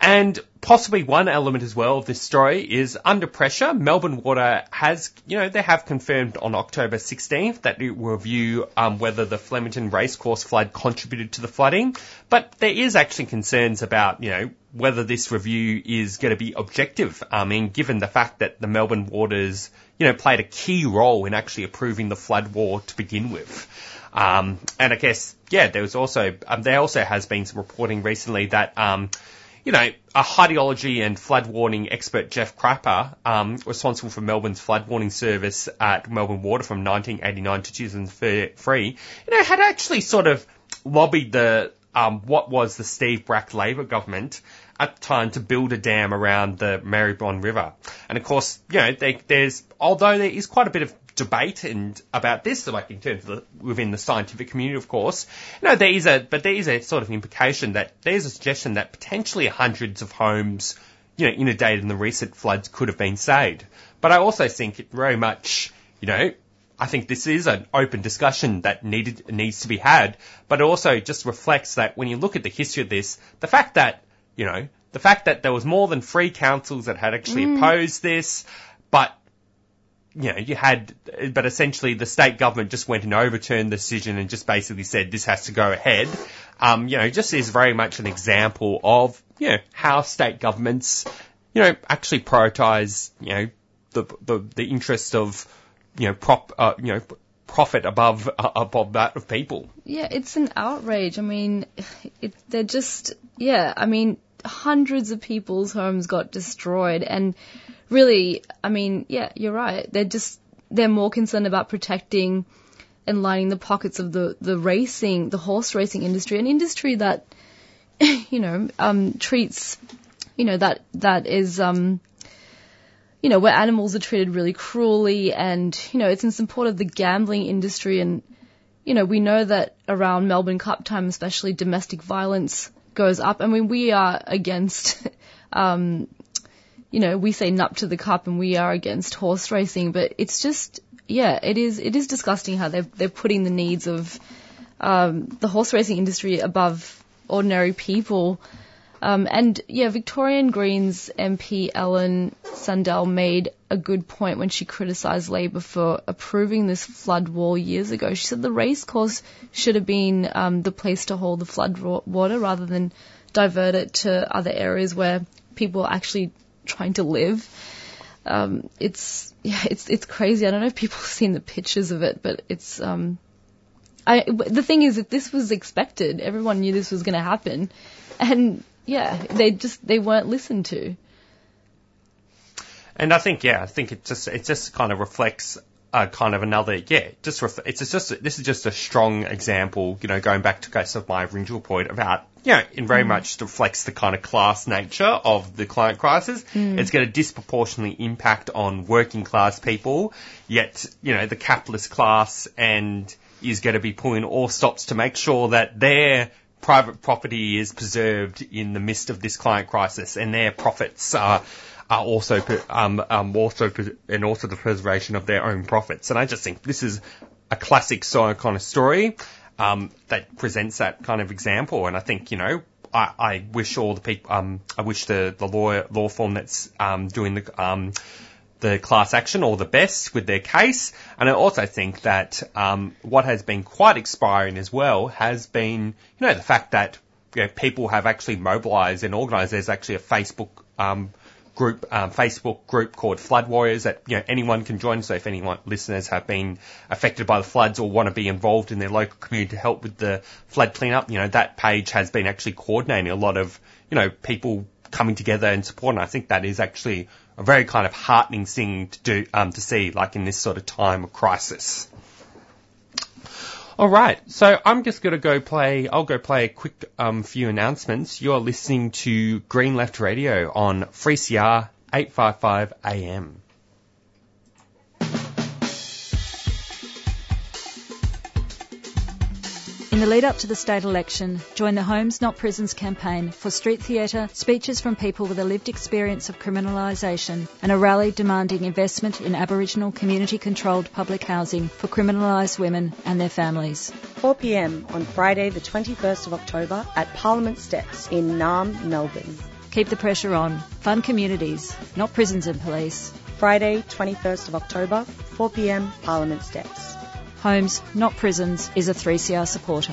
And possibly one element as well of this story is under pressure. Melbourne Water has, you know, they have confirmed on October 16th that it will review um, whether the Flemington Racecourse flood contributed to the flooding. But there is actually concerns about, you know, whether this review is going to be objective. I mean, given the fact that the Melbourne Waters, you know, played a key role in actually approving the flood war to begin with. Um, and I guess, yeah, there was also, um, there also has been some reporting recently that, um, you know, a hydrology and flood warning expert, Jeff Crapper, um, responsible for Melbourne's flood warning service at Melbourne Water from 1989 to 2003, you know, had actually sort of lobbied the, um, what was the Steve Bracks Labor government at the time to build a dam around the Maribyrnong River. And of course, you know, they, there's, although there is quite a bit of debate and about this, like in terms of the, within the scientific community, of course. You know, there is a, but there is a sort of implication that there's a suggestion that potentially hundreds of homes, you know, inundated in the recent floods could have been saved. But I also think it very much, you know, I think this is an open discussion that needed needs to be had, but it also just reflects that when you look at the history of this, the fact that you know the fact that there was more than three councils that had actually Mm. opposed this, but you know, you had, but essentially the state government just went and overturned the decision and just basically said this has to go ahead. Um, you know, just is very much an example of, you know, how state governments, you know, actually prioritize, you know, the, the, the interest of, you know, prop, uh, you know, profit above, uh, above that of people. Yeah, it's an outrage. I mean, it, they're just, yeah, I mean, hundreds of people's homes got destroyed. And really, I mean, yeah, you're right. They're just, they're more concerned about protecting and lining the pockets of the, the racing, the horse racing industry, an industry that, [laughs] you know, um, treats, you know, that, that is, um, you know, where animals are treated really cruelly and, you know, it's in support of the gambling industry and, you know, we know that around Melbourne Cup time, especially domestic violence goes up. I mean, we are against, [laughs] um, you know, we say nup to the cup and we are against horse racing, but it's just, yeah, it is, it is disgusting how they're, they're putting the needs of, um, the horse racing industry above ordinary people. Um, and yeah, Victorian Greens MP Ellen Sandell made a good point when she criticised Labor for approving this flood wall years ago. She said the racecourse should have been um, the place to hold the flood water rather than divert it to other areas where people actually trying to live. Um, it's [laughs] yeah, it's it's crazy. I don't know if people have seen the pictures of it, but it's um, I the thing is, that this was expected, everyone knew this was going to happen, and yeah, they just they weren't listened to. And I think, yeah, I think it just it just kind of reflects uh, kind of another, yeah, just ref- it's just this is just a strong example, you know, going back to case of my original point about, you know, it very Mm. much reflects the kind of class nature of the climate crisis. Mm. It's going to disproportionately impact on working class people, yet, you know, the capitalist class and is going to be pulling all stops to make sure that their private property is preserved in the midst of this climate crisis and their profits are are also um, um, also and also the preservation of their own profits. And I just think this is a classic of kind of story um, that presents that kind of example. And I think you know. I, I wish all the people, um, I wish the, the law, law firm that's, um, doing the, um, the class action all the best with their case. And I also think that um, what has been quite expiring as well has been, you know, the fact that you know, people have actually mobilised and organised. There's actually a Facebook um, group, um, Facebook group called Flood Warriors that you know anyone can join. So if anyone listeners have been affected by the floods or want to be involved in their local community to help with the flood cleanup, you know that page has been actually coordinating a lot of you know people coming together and supporting. I think that is actually a very kind of heartening thing to do um, to see, like in this sort of time of crisis. All right, so I'm just going to go play. I'll go play a quick um, few announcements. You're listening to Green Left Radio on 3CR 855 AM. In the lead up to the state election, join the Homes Not Prisons campaign for street theatre, speeches from people with a lived experience of criminalisation, and a rally demanding investment in Aboriginal community controlled public housing for criminalised women and their families. 4pm on Friday, the 21st of October at Parliament Steps in Naarm, Melbourne. Keep the pressure on. Fund communities, not prisons and police. Friday, 21st of October, 4pm, Parliament Steps. Homes, not prisons, is a 3CR supporter.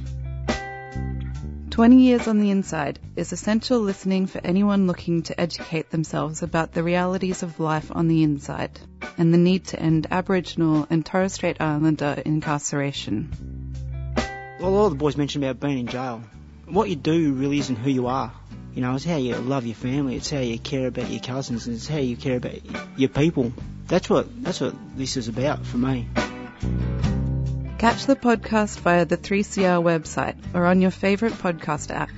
20 Years on the Inside is essential listening for anyone looking to educate themselves about the realities of life on the inside and the need to end Aboriginal and Torres Strait Islander incarceration. Well, of the boys mentioned about being in jail. What you do really isn't who you are. You know, it's how you love your family. It's how you care about your cousins. And it's how you care about your people. That's what that's what this is about for me. Catch the podcast via the 3CR website or on your favourite podcast app.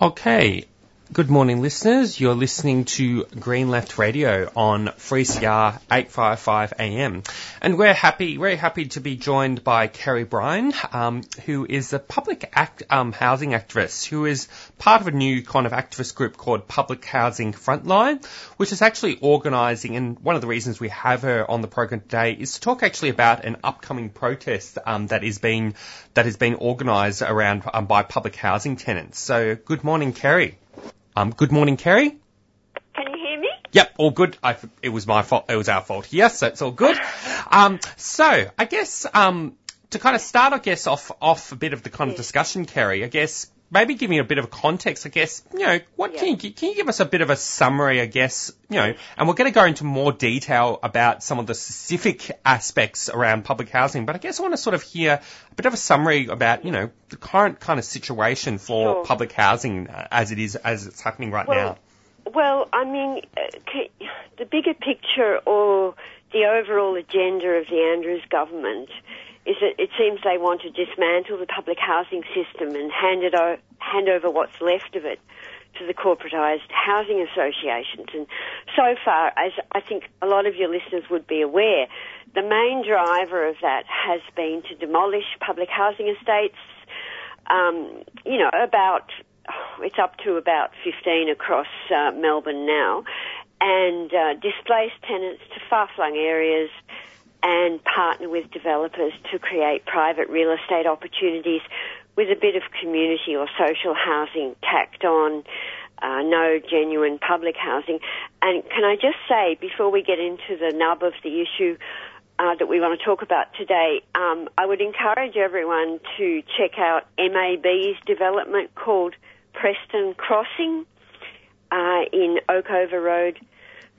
Okay. Good morning, listeners. You're listening to Green Left Radio on 3CR 855 AM. And we're happy, very happy to be joined by Kerry Bryan, um, who is a public act, um, housing activist, who is part of a new kind of activist group called Public Housing Frontline, which is actually organising, and one of the reasons we have her on the program today is to talk actually about an upcoming protest um, that is being that is being organised around um, by public housing tenants. So, good morning, Kerry. Um, good morning, Kerry. Can you hear me? Yep, all good. I, it was my fault. It was our fault. Yes, so it's all good. [laughs] Um, so I guess um, to kind of start, I guess off off a bit of the kind of discussion, Kerry. I guess maybe give me a bit of context. I guess you know what can you can you give us a bit of a summary? I guess you know, and we're going to go into more detail about some of the specific aspects around public housing. But I guess I want to sort of hear a bit of a summary about you know the current kind of situation for Sure. public housing uh, as it is as it's happening right Well, now. Well, I mean, uh, the bigger picture or the overall agenda of the Andrews government is that it seems they want to dismantle the public housing system and hand it o- hand over what's left of it to the corporatised housing associations. And so far, as I think a lot of your listeners would be aware, the main driver of that has been to demolish public housing estates. Um, you know, about [sighs] it's up to about 15 across uh, Melbourne now, and uh, displace tenants to far-flung areas and partner with developers to create private real estate opportunities with a bit of community or social housing tacked on. Uh, no genuine public housing. And can I just say, before we get into the nub of the issue uh, that we want to talk about today, um, I would encourage everyone to check out MAB's development called Preston Crossing uh, in Oakover Road.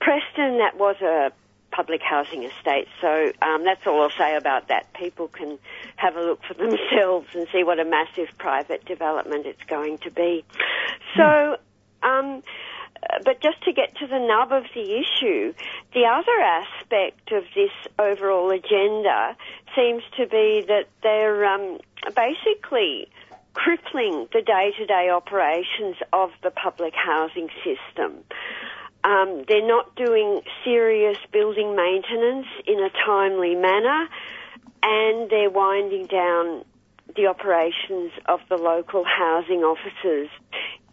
Preston, that was a public housing estate, so um, that's all I'll say about that. People can have a look for [laughs] themselves and see what a massive private development it's going to be. So, um, but just to get to the nub of the issue, the other aspect of this overall agenda seems to be that they're um, basically crippling the day-to-day operations of the public housing system. Um, they're not doing serious building maintenance in a timely manner, and they're winding down the operations of the local housing offices.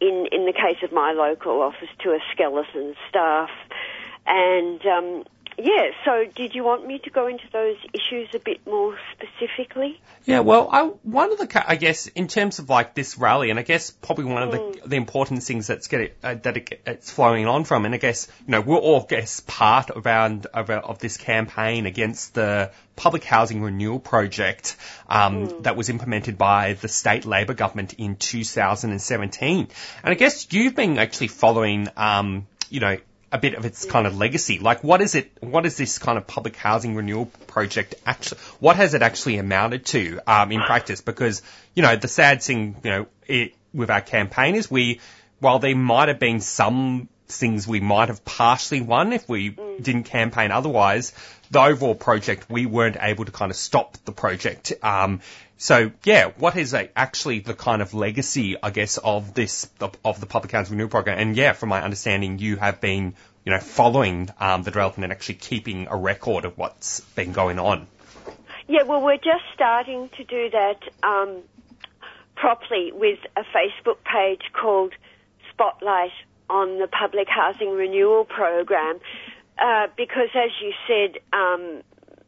In in the case of my local office, to a skeleton staff, and um, yeah, so did you want me to go into those issues a bit more specifically? Yeah, well, I, one of the, I guess, in terms of like this rally, and I guess probably one of the, the important things that's get uh, that it, it's flowing on from, and I guess, you know, we're all, I guess, part around, of, of this campaign against the public housing renewal project, um, that was implemented by the state Labor government in 2017. And I guess you've been actually following, um, you know, a bit of its kind of legacy. Like, what is it? What is this kind of public housing renewal project actually? What has it actually amounted to um, in practice? Because you know, the sad thing, you know, it, with our campaign is we, while there might have been some things we might have partially won if we didn't campaign otherwise, the overall project we weren't able to kind of stop the project. Um, so yeah, what is uh, actually the kind of legacy, I guess, of this of, the public housing renewal program? And yeah, from my understanding, you have been, you know, following um, the development and actually keeping a record of what's been going on. Yeah, well, we're just starting to do that um, properly with a Facebook page called Spotlight on the Public Housing Renewal Program, uh, because as you said, um,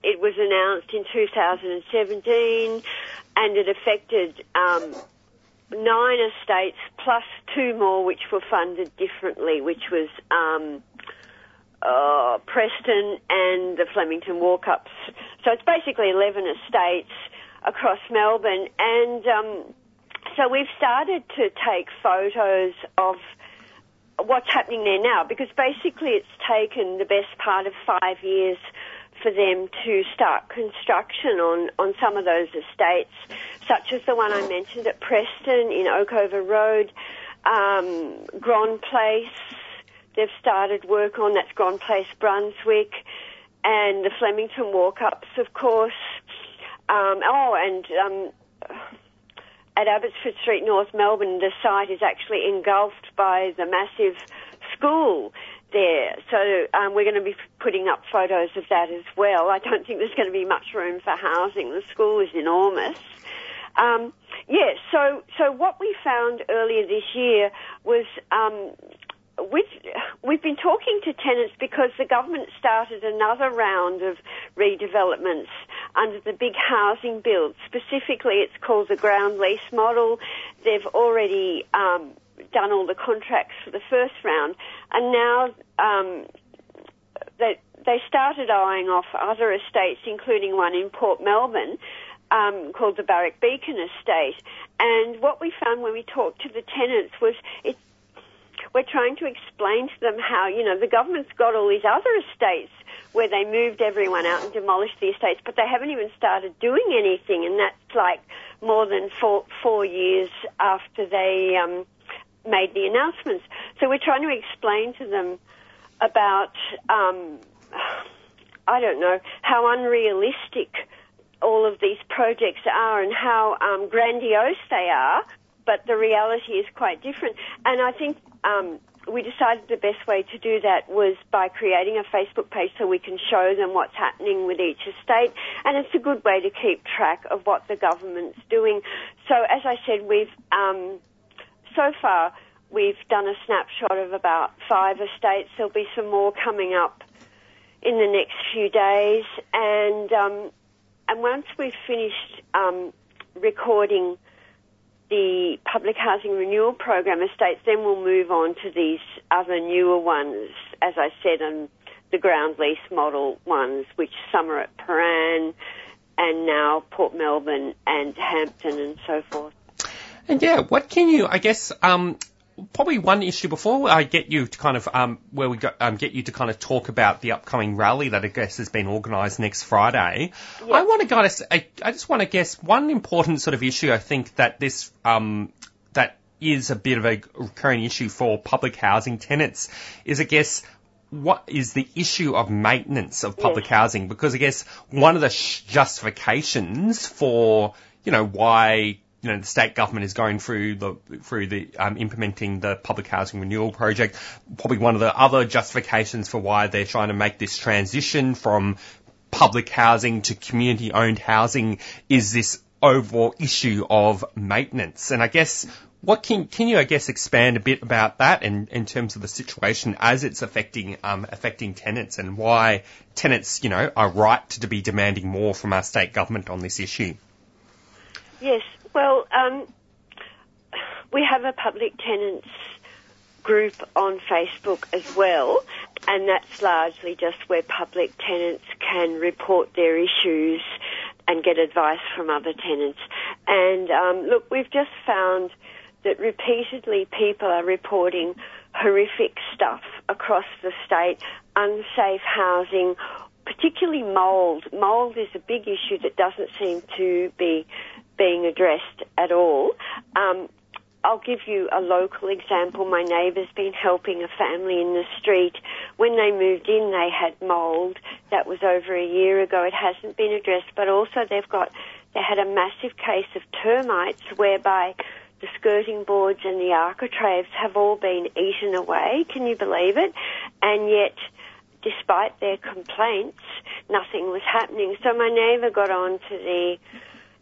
it was announced in 2017 and it affected um, nine estates plus two more which were funded differently, which was um, uh, Preston and the Flemington Walk-Ups. So it's basically 11 estates across Melbourne and um, so we've started to take photos of what's happening there now because basically it's taken the best part of five years for them to start construction on, on some of those estates, such as the one I mentioned at Preston in Oakover Road, um, Grand Place. They've started work on that's Grand Place, Brunswick, and the Flemington Walk-Ups, of course. Um, oh, and um, at Abbotsford Street, North Melbourne, the site is actually engulfed by the massive school there. So um, we're going to be putting up photos of that as well. I don't think there's going to be much room for housing. The school is enormous. Um, yeah, so so what we found earlier this year was um, we've we've been talking to tenants because the government started another round of redevelopments under the big housing bill. Specifically, it's called the ground lease model. They've already um, done all the contracts for the first round, and now um, they they started eyeing off other estates, including one in Port Melbourne. Um, called the Barak Beacon Estate, and what we found when we talked to the tenants was it we're trying to explain to them how, you know, the government's got all these other estates where they moved everyone out and demolished the estates, but they haven't even started doing anything, and that's like more than four, four years after they um, made the announcements. So we're trying to explain to them about, um, I don't know, how unrealistic all of these projects are and how um, grandiose they are, but the reality is quite different. And I think um, we decided the best way to do that was by creating a Facebook page so we can show them what's happening with each estate, and it's a good way to keep track of what the government's doing. So, as I said, we've um, so far we've done a snapshot of about five estates. There'll be some more coming up in the next few days, and um, and once we've finished um, recording the public housing renewal program estates, then we'll move on to these other newer ones, as I said, and the ground lease model ones, which some are at Prahran and now Port Melbourne and Hampton and so forth. And yeah, what can you, I guess, um, probably one issue before I get you to kind of, um, where we go, um, get you to kind of talk about the upcoming rally that I guess has been organised next Friday. I want to guys, I, I just want to guess one important sort of issue I think that this, um, that is a bit of a recurring issue for public housing tenants is I guess what is the issue of maintenance of public housing? Because I guess one of the sh- justifications for, you know, why you know, the state government is going through the through the um, implementing the public housing renewal project. Probably one of the other justifications for why they're trying to make this transition from public housing to community owned housing is this overall issue of maintenance. And I guess what can can you I guess expand a bit about that in, in terms of the situation as it's affecting um, affecting tenants and why tenants you know are right to be demanding more from our state government on this issue? Yes, well, um, we have a public tenants group on Facebook as well, and that's largely just where public tenants can report their issues and get advice from other tenants. And um, look, we've just found that repeatedly people are reporting horrific stuff across the state, unsafe housing, particularly mould. Mould is a big issue that doesn't seem to be being addressed at all. Um, I'll give you a local example. My neighbour's been helping a family in the street. When they moved in, they had mould. That was over a year ago. It hasn't been addressed, but also they've got, they had a massive case of termites whereby the skirting boards and the architraves have all been eaten away. Can you believe it? And yet, despite their complaints, nothing was happening. So my neighbour got on to the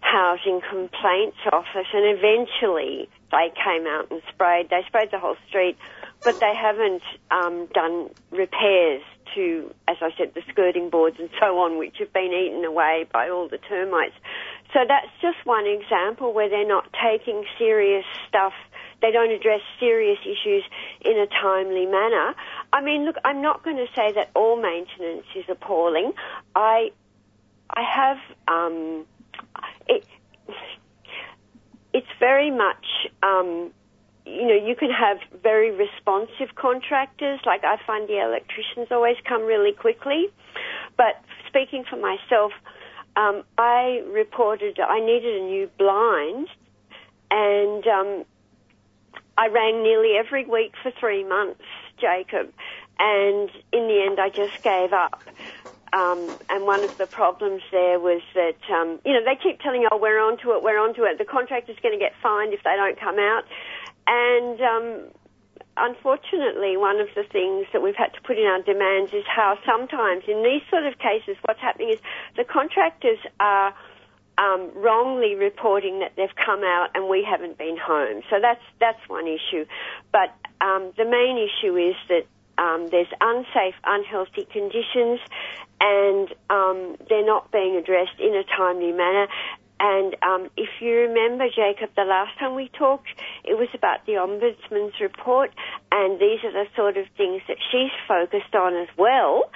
housing complaints office and eventually they came out and sprayed. They sprayed the whole street, but they haven't um, done repairs to, as I said, the skirting boards and so on, which have been eaten away by all the termites. So that's just one example where they're not taking serious stuff. They don't address serious issues in a timely manner. I mean, look, I'm not going to say that all maintenance is appalling. I, I have, um, it, it's very much, um, you know, you can have very responsive contractors. Like I find the electricians always come really quickly. But speaking for myself, um, I reported I needed a new blind, and um, I rang nearly every week for three months, Jacob. And in the end, I just gave up. Um, and one of the problems there was that, um, you know, they keep telling oh, we're onto it, we're onto it. The contractor's going to get fined if they don't come out. And um, unfortunately, one of the things that we've had to put in our demands is how sometimes in these sort of cases, what's happening is the contractors are um, wrongly reporting that they've come out and we haven't been home. So that's that's one issue. But um, the main issue is that um, there's unsafe, unhealthy conditions, and um, they're not being addressed in a timely manner. And um, if you remember, Jacob, the last time we talked, it was about the Ombudsman's report, and these are the sort of things that she's focused on as well.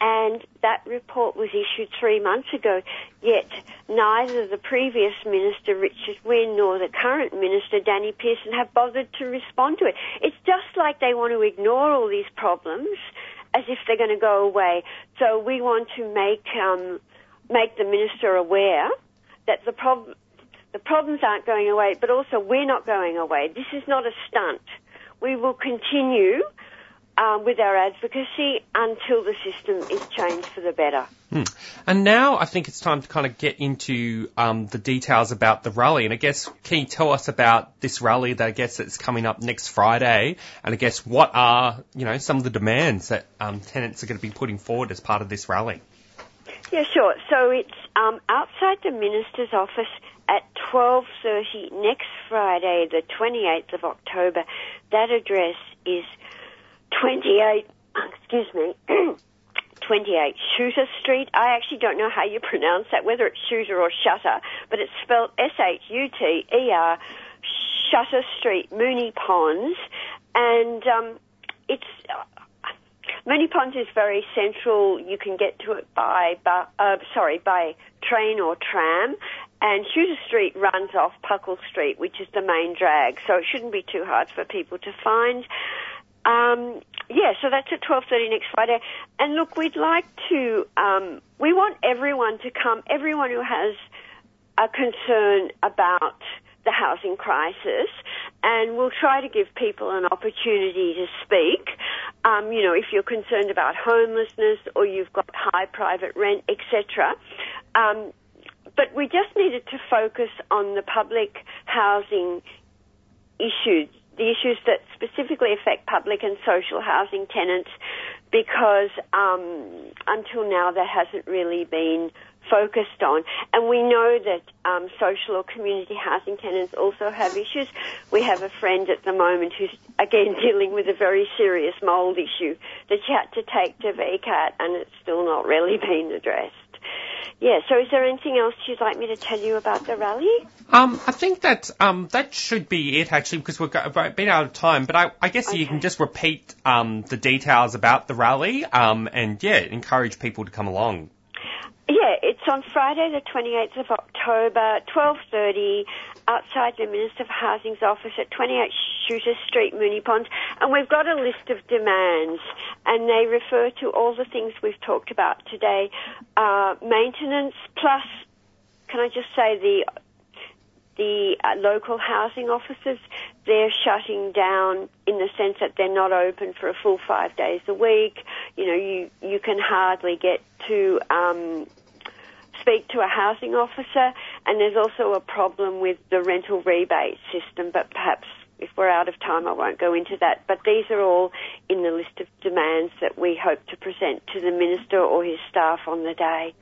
And that report was issued three months ago, yet neither the previous minister, Richard Wynne, nor the current minister, Danny Pearson, have bothered to respond to it. It's just like they want to ignore all these problems as if they're going to go away. So we want to make um, make the minister aware that the problem the problems aren't going away, but also we're not going away. This is not a stunt. We will continue um, with our advocacy until the system is changed for the better. Hmm. And now I think it's time to kind of get into um, the details about the rally. And I guess can you tell us about this rally that I guess that's coming up next Friday? And I guess what are you know some of the demands that um, tenants are going to be putting forward as part of this rally? Yeah, sure. So it's um, outside the minister's office at 12:30 next Friday, the 28th of October. That address is 28. [coughs] Excuse me. [coughs] 28 Shuter Street. I actually don't know how you pronounce that, whether it's Shooter or Shutter, but it's spelled S-H-U-T-E-R, Shutter Street, Moonee Ponds, and um, it's uh, Moonee Ponds is very central. You can get to it by, by uh, sorry, by train or tram. And Shuter Street runs off Puckle Street, which is the main drag, so it shouldn't be too hard for people to find. Um, yeah, so that's at 12.30 next Friday. And look, we'd like to, um, we want everyone to come, everyone who has a concern about the housing crisis, and we'll try to give people an opportunity to speak. Um, you know, if you're concerned about homelessness or you've got high private rent, etc. Um, but we just needed to focus on the public housing issues the issues that specifically affect public and social housing tenants because um, until now there hasn't really been focused on. And we know that um, social or community housing tenants also have issues. We have a friend at the moment who's again [laughs] dealing with a very serious mould issue that she had to take to VCAT and it's still not really been addressed. Yeah, so is there anything else you'd like me to tell you about the rally? Um, I think that um, that should be it actually because we've got, been out of time. But I, I guess you can just repeat um, the details about the rally um, and yeah, encourage people to come along. Yeah, it's on Friday the 28th of October, 12.30, outside the Minister of Housing's office at 28 Shuter Street, Moonee Ponds. And we've got a list of demands, and they refer to all the things we've talked about today. Uh, maintenance plus, can I just say the the uh, local housing offices, they're shutting down in the sense that they're not open for a full five days a week. You know, you, you can hardly get to, um, speak to a housing officer and there's also a problem with the rental rebate system, but perhaps if we're out of time I won't go into that. But these are all in the list of demands that we hope to present to the Minister or his staff on the day.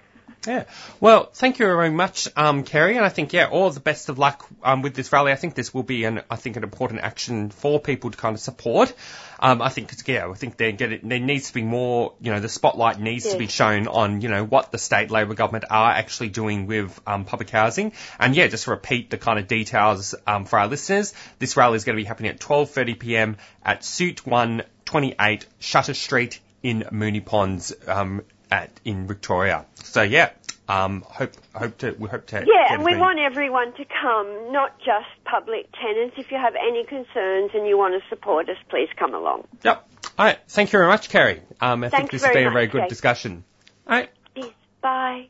Yeah. Well, thank you very much, um, Kerry, and I think yeah, all the best of luck um, with this rally. I think this will be an I think an important action for people to kind of support. Um, I think yeah, I think there get it, there needs to be more, you know, the spotlight needs to be shown on you know what the state Labor government are actually doing with um, public housing, and yeah, just repeat the kind of details um, for our listeners. This rally is going to be happening at 12:30 p.m. at Suite 128 Shuter Street in Moonee Ponds um, at in Victoria. So yeah, um, hope hope to we hope to Yeah, and we want everyone to come, not just public tenants. If you have any concerns and you want to support us, please come along. Yep. All right. Thank you very much, Kerry. Um, I think this has been a very good Kate. discussion. All right. Yes, bye.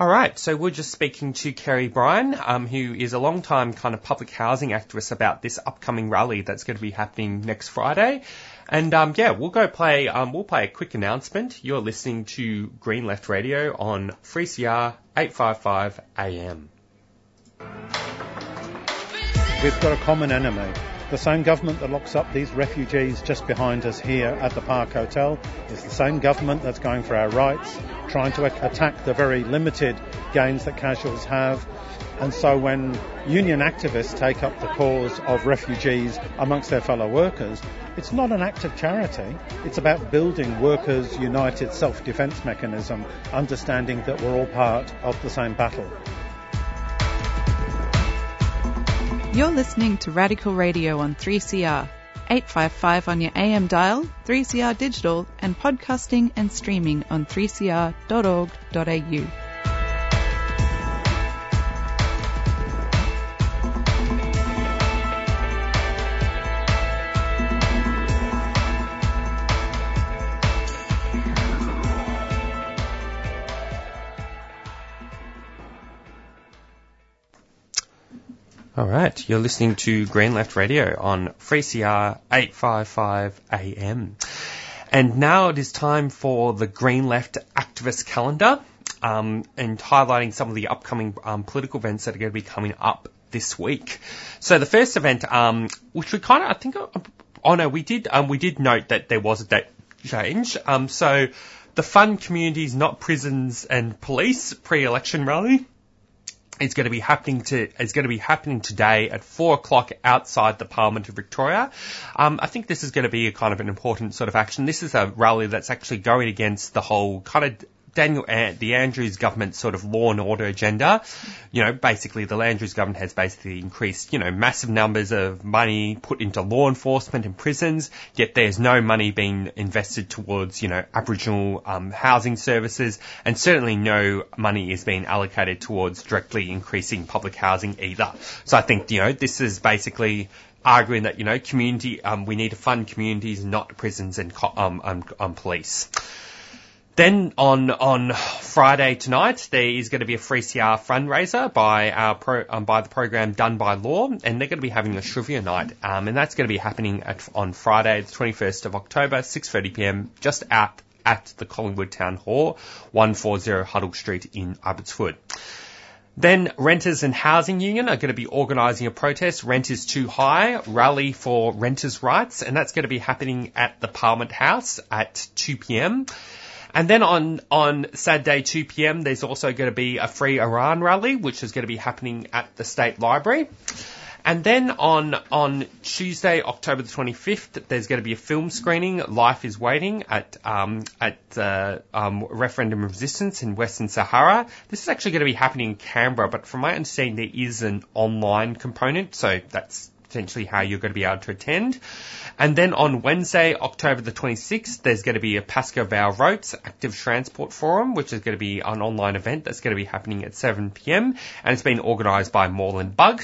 All right. So we're just speaking to Kerry Bryan, um, who is a long-time kind of public housing activist about this upcoming rally that's going to be happening next Friday. And um, yeah, we'll go play. Um, we'll play a quick announcement. You're listening to Green Left Radio on 3CR 855 AM. We've got a common enemy. The same government that locks up these refugees just behind us here at the Park Hotel is the same government that's going for our rights, trying to attack the very limited gains that casuals have. And so when union activists take up the cause of refugees amongst their fellow workers, it's not an act of charity. It's about building workers' united self-defense mechanism, understanding that we're all part of the same battle. You're listening to Radical Radio on 3CR. 855 on your AM dial, 3CR digital, and podcasting and streaming on 3cr.org.au. All right, you're listening to Green Left Radio on 3CR 855 AM. And now it is time for the Green Left Activist Calendar um, and highlighting some of the upcoming um, political events that are going to be coming up this week. So the first event, um, which we kind of, I think, oh no, we did, um, we did note that there was a date change. Um, so the Fund Communities, Not Prisons and Police pre-election rally is going to be happening to is going to be happening today at four o'clock outside the Parliament of Victoria. Um, I think this is going to be a kind of an important sort of action. This is a rally that's actually going against the whole kind of Daniel, An- the Andrews government sort of law and order agenda. You know, basically the Andrews government has basically increased, you know, massive numbers of money put into law enforcement and prisons, yet there's no money being invested towards, you know, Aboriginal um, housing services, and certainly no money is being allocated towards directly increasing public housing either. So I think, you know, this is basically arguing that, you know, community, um, we need to fund communities, not prisons and um, um, um, police. Then on on Friday tonight, there is going to be a 3CR fundraiser by our pro, um, by the program Done by Law, and they're going to be having a trivia night, um, and that's going to be happening at, on Friday, the 21st of October, 6:30 p.m. just out at the Collingwood Town Hall, 140 Hoddle Street in Abbotsford. Then Renters and Housing Union are going to be organising a protest, Rent is Too High, rally for renters' rights, and that's going to be happening at the Parliament House at 2pm. And then on, on Saturday 2pm, there's also going to be a Free Iran rally, which is going to be happening at the State Library. And then on on Tuesday, October the 25th, there's going to be a film screening, Life is Waiting, at um, at uh, um, Referendum Resistance in Western Sahara. This is actually going to be happening in Canberra, but from my understanding, there is an online component, so that's potentially how you're going to be able to attend. And then on Wednesday, October the 26th, there's going to be a Pascoe Vale Roads Active Transport Forum, which is going to be an online event that's going to be happening at 7pm, and it's been organised by Moreland Bug.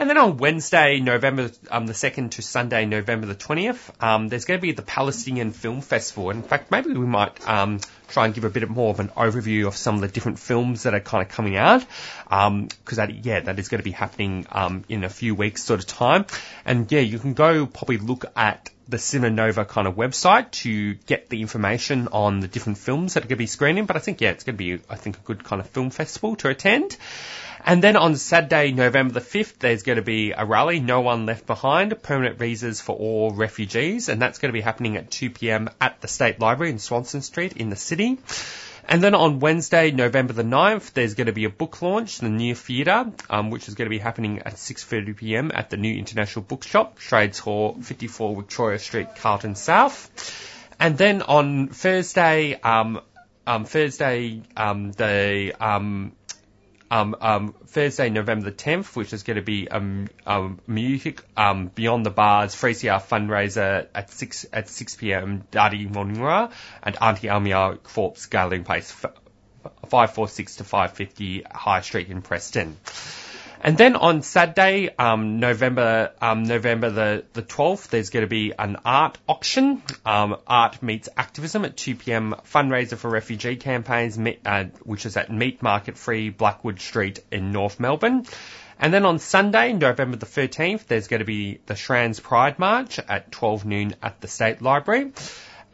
And then on Wednesday, November um, the 2nd to Sunday, November the 20th, um, there's going to be the Palestinian Film Festival. In fact, maybe we might um, try and give a bit more of an overview of some of the different films that are kind of coming out. Um because that, yeah, that is going to be happening um, in a few weeks sort of time. And yeah, you can go probably look at the Cinemanova kind of website to get the information on the different films that are going to be screening. But I think, yeah, it's going to be, I think, a good kind of film festival to attend. And then on Saturday, November the 5th, there's going to be a rally, No One Left Behind, permanent visas for all refugees, and that's going to be happening at 2pm at the State Library in Swanston Street in the city. And then on Wednesday, November the 9th, there's going to be a book launch, the New Theatre, um, which is going to be happening at 6.30pm at the New International Bookshop, Trades Hall, 54 Victoria Street, Carlton South. And then on Thursday, um, um, Thursday, um, the, um, um, Thursday, November the 10th, which is going to be um, um, music um, Beyond the Bars 3CR fundraiser at 6 at 6 p.m. Dadi Moningra and Auntie Almia Corpse Gathering Place, f- 546 to 550 High Street in Preston. And then on Saturday, um, November um, November the, the 12th, there's going to be an art auction, um, Art Meets Activism at 2 p.m. fundraiser for refugee campaigns, uh, which is at Meat Market Free, Blackwood Street in North Melbourne. And then on Sunday, November the 13th, there's going to be the Trans Pride March at 12 noon at the State Library.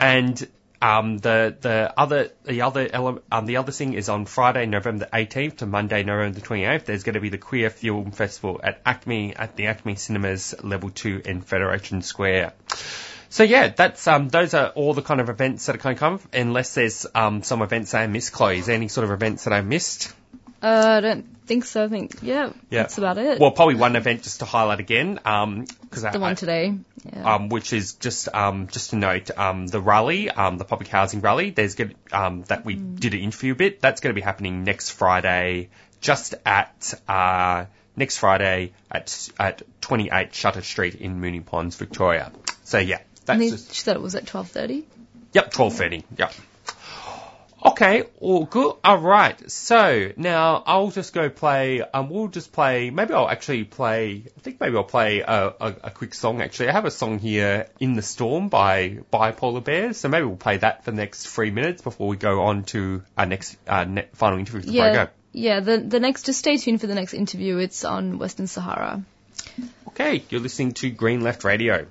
And um, the the other the other ele- um, the other thing is on Friday, November the 18th to Monday, November the 28th. There's going to be the Queer Film Festival at ACMI at the ACMI Cinemas Level Two in Federation Square. So yeah, that's um, those are all the kind of events that are kind of come. Unless there's um, some events I missed, Chloe. Is there any sort of events that I missed? Uh, I don't think so. I think, yeah, Yeah. that's about it. Well, probably one event just to highlight again, because the one today. Yeah. um, which is just um, just to note um, the rally, um, the public housing rally. There's good um, that we did an interview bit. That's going to be happening next Friday, just at uh, next Friday at at 28 Shuter Street in Moonee Ponds, Victoria. So yeah, that's they, just she said it was at 12.30. Yep, 12.30. Yep. Okay, all good. All right. So now I'll just go play. Um, we'll just play. Maybe I'll actually play. I think maybe I'll play a, a, a quick song. Actually, I have a song here, "In the Storm" by Bipolar Bears. So maybe we'll play that for the next three minutes before we go on to our next uh, ne- final interview Yeah, yeah. The the next, just stay tuned for the next interview. It's on Western Sahara. Okay, you're listening to Green Left Radio.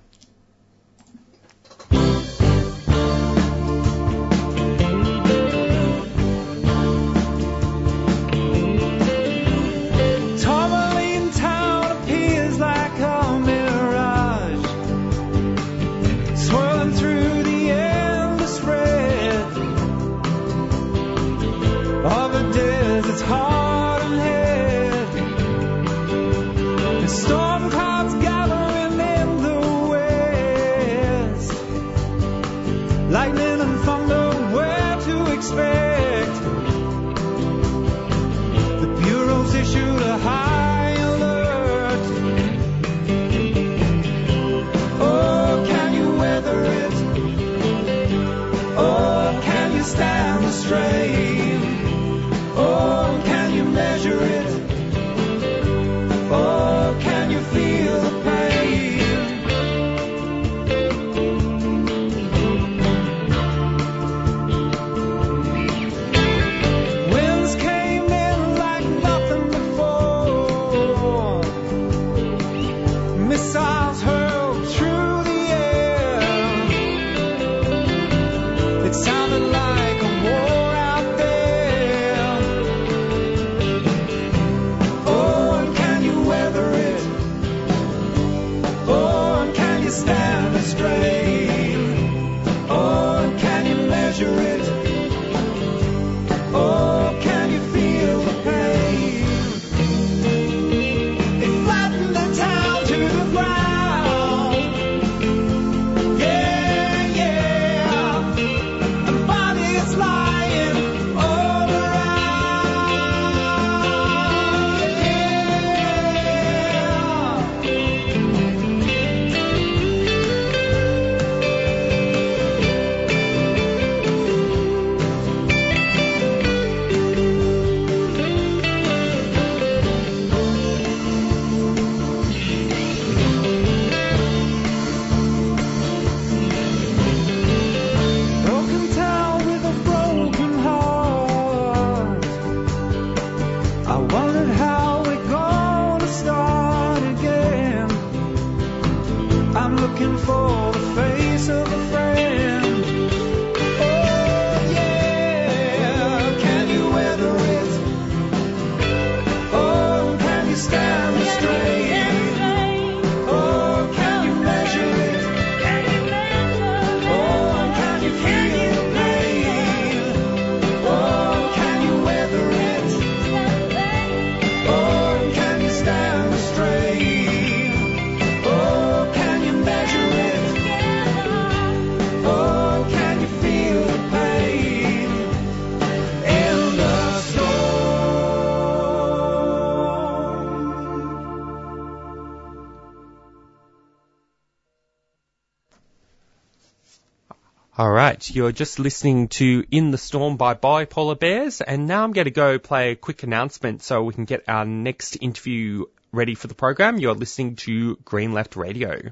You're just listening to In the Storm by Bipolar Bears, and now I'm going to go play a quick announcement so we can get our next interview ready for the program. You're listening to Green Left Radio.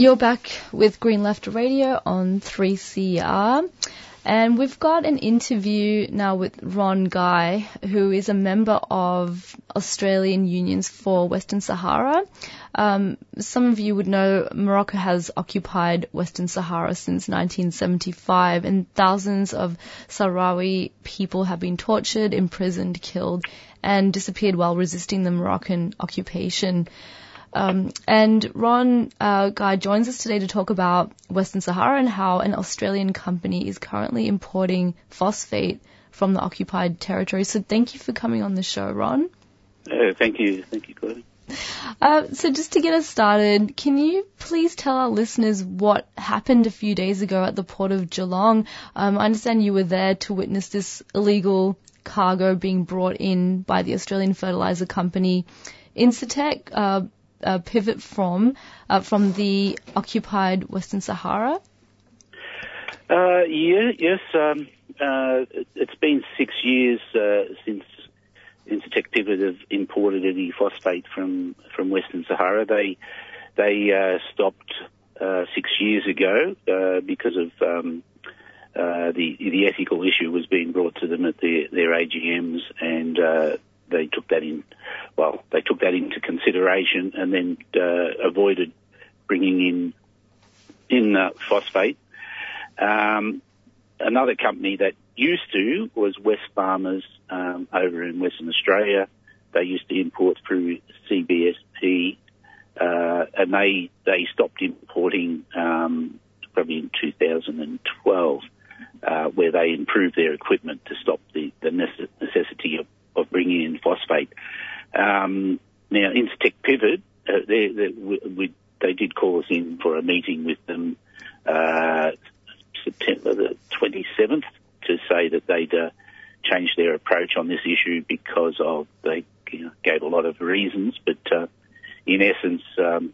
You're back with Green Left Radio on 3CR. And we've got an interview now with Ron Guy, who is a member of Australian Unions for Western Sahara. Um, some of you would know Morocco has occupied Western Sahara since 1975, and thousands of Sahrawi people have been tortured, imprisoned, killed, and disappeared while resisting the Moroccan occupation. Um, and Ron uh, Guy joins us today to talk about Western Sahara and how an Australian company is currently importing phosphate from the occupied territory. So thank you for coming on the show, Ron. Uh, thank you. Thank you, Claudia. Uh, so just to get us started, can you please tell our listeners what happened a few days ago at the port of Geelong? Um, I understand you were there to witness this illegal cargo being brought in by the Australian fertilizer company Incitec, uh, uh, pivot from uh, from the occupied Western Sahara. Uh, yeah, yes. Um, uh, it- it's been six years uh, since Incitec Pivot have imported any phosphate from from Western Sahara. They they uh, stopped uh, six years ago uh, because of um, the the ethical issue was being brought to them at their their AGMs, and uh, they took that in. Well, they took that into consideration, and then uh, avoided bringing in in uh, phosphate. Um, another company that used to was West Farmers um, over in Western Australia. They used to import through CSBP, uh, and they they stopped importing um, probably in 2012, uh, where they improved their equipment to stop the, the necess- necessity of, of bringing in phosphate. Um, now, Incitec Pivot, uh, they, they, we, they did call us in for a meeting with them uh, September the 27th to say that they'd uh, changed their approach on this issue because of they you know, gave a lot of reasons, but uh, in essence, um,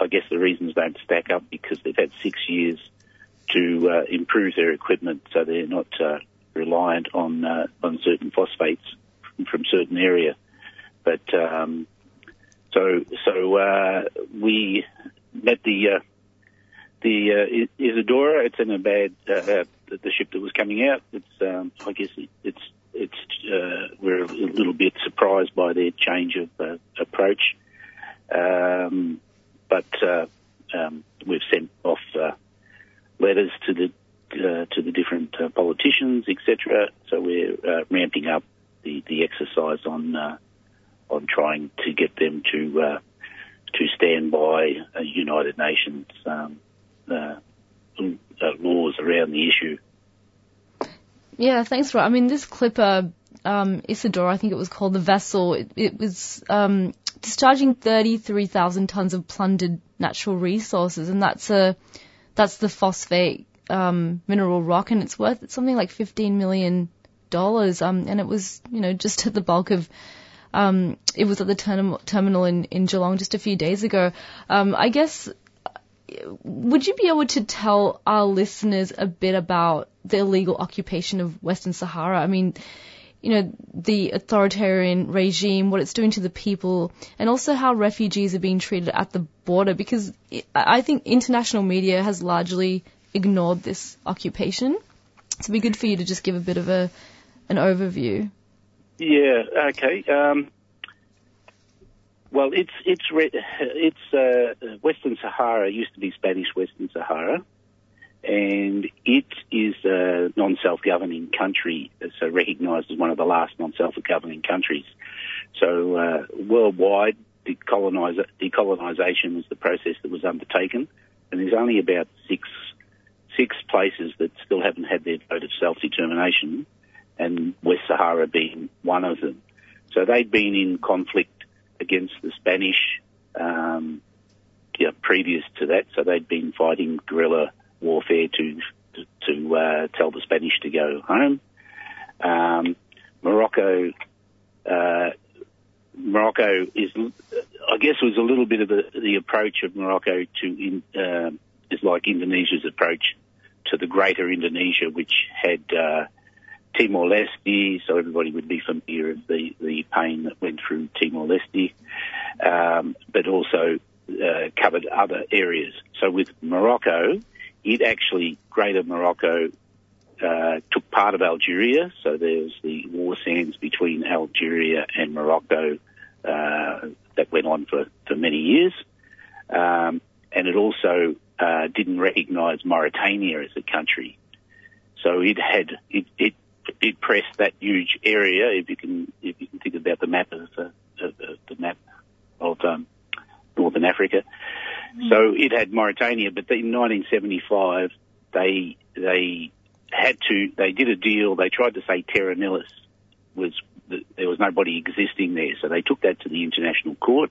I guess the reasons don't stack up because they've had six years to uh, improve their equipment, so they're not uh, reliant on on certain phosphates from, certain area. But um, so so uh, we met the uh, the uh, Isadora. It's in a bad uh, uh, the ship that was coming out. It's um, I guess it, it's it's uh, we're a little bit surprised by their change of uh, approach. Um, but uh, um, we've sent off uh, letters to the uh, to the different uh, politicians, etc. So we're uh, ramping up the, the exercise on uh, on trying to get them to uh, to stand by uh, United Nations um, uh, uh, laws around the issue. Yeah, thanks, Rob. I mean, this clipper, um, Isidore, I think it was called the vessel, it, it was um, discharging 33,000 tons of plundered natural resources, and that's a that's the phosphate um, mineral rock, and it's worth something like 15 million dollars. Um, and it was, you know, just at [laughs] the bulk of. Um, it was at the term- terminal in, in Geelong just a few days ago. Um, I guess would you be able to tell our listeners a bit about the illegal occupation of Western Sahara? I mean, you know, the authoritarian regime, what it's doing to the people, and also how refugees are being treated at the border, because I think international media has largely ignored this occupation. So it'd be good for you to just give a bit of a an overview. Yeah. Okay. Um, well, it's it's it's uh, Western Sahara used to be Spanish Western Sahara, and it is a non-self-governing country, so recognised as one of the last non-self-governing countries. So uh, worldwide, decolonisation was the process that was undertaken, and there's only about six six places that still haven't had their vote of self-determination, and West Sahara being one of them. So they'd been in conflict against the Spanish um, yeah, previous to that. So they'd been fighting guerrilla warfare to to, uh, tell the Spanish to go home. Um, Morocco, uh, Morocco is, I guess, was a little bit of the, the approach of Morocco to in, uh, is like Indonesia's approach to the greater Indonesia, which had uh, Timor-Leste, so everybody would be familiar with the, the pain that went through Timor-Leste, um, but also uh, covered other areas. So with Morocco, it actually, Greater Morocco, uh, took part of Algeria, so there's the war sands between Algeria and Morocco uh, that went on for, for many years. Um, and it also uh, didn't recognise Mauritania as a country. So it had it, it it pressed that huge area. If you can if you can think about the map of, uh, of, of the map of um, northern Africa, so it had Mauritania. But in 1975, they they had to they did a deal. They tried to say Terra Nullius was there was nobody existing there, so they took that to the international court.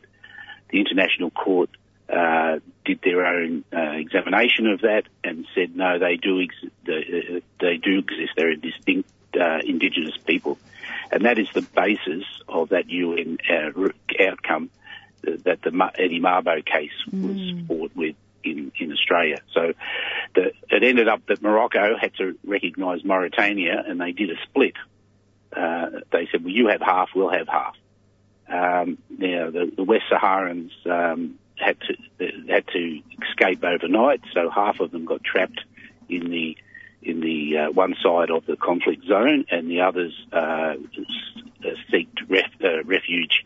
The international court uh, did their own uh, examination of that and said no, they do ex- they, uh, they do exist. They're a distinct uh, indigenous people, and that is the basis of that UN uh, outcome that the Eddie Mabo case was fought with in, in Australia. So the, it ended up that Morocco had to recognise Mauritania, and they did a split. Uh, they said, "Well, you have half, we'll have half." Um, now the, the West Saharans um, had to had to escape overnight, so half of them got trapped in the in the uh, one side of the conflict zone, and the others uh, s- seeked ref, uh, refuge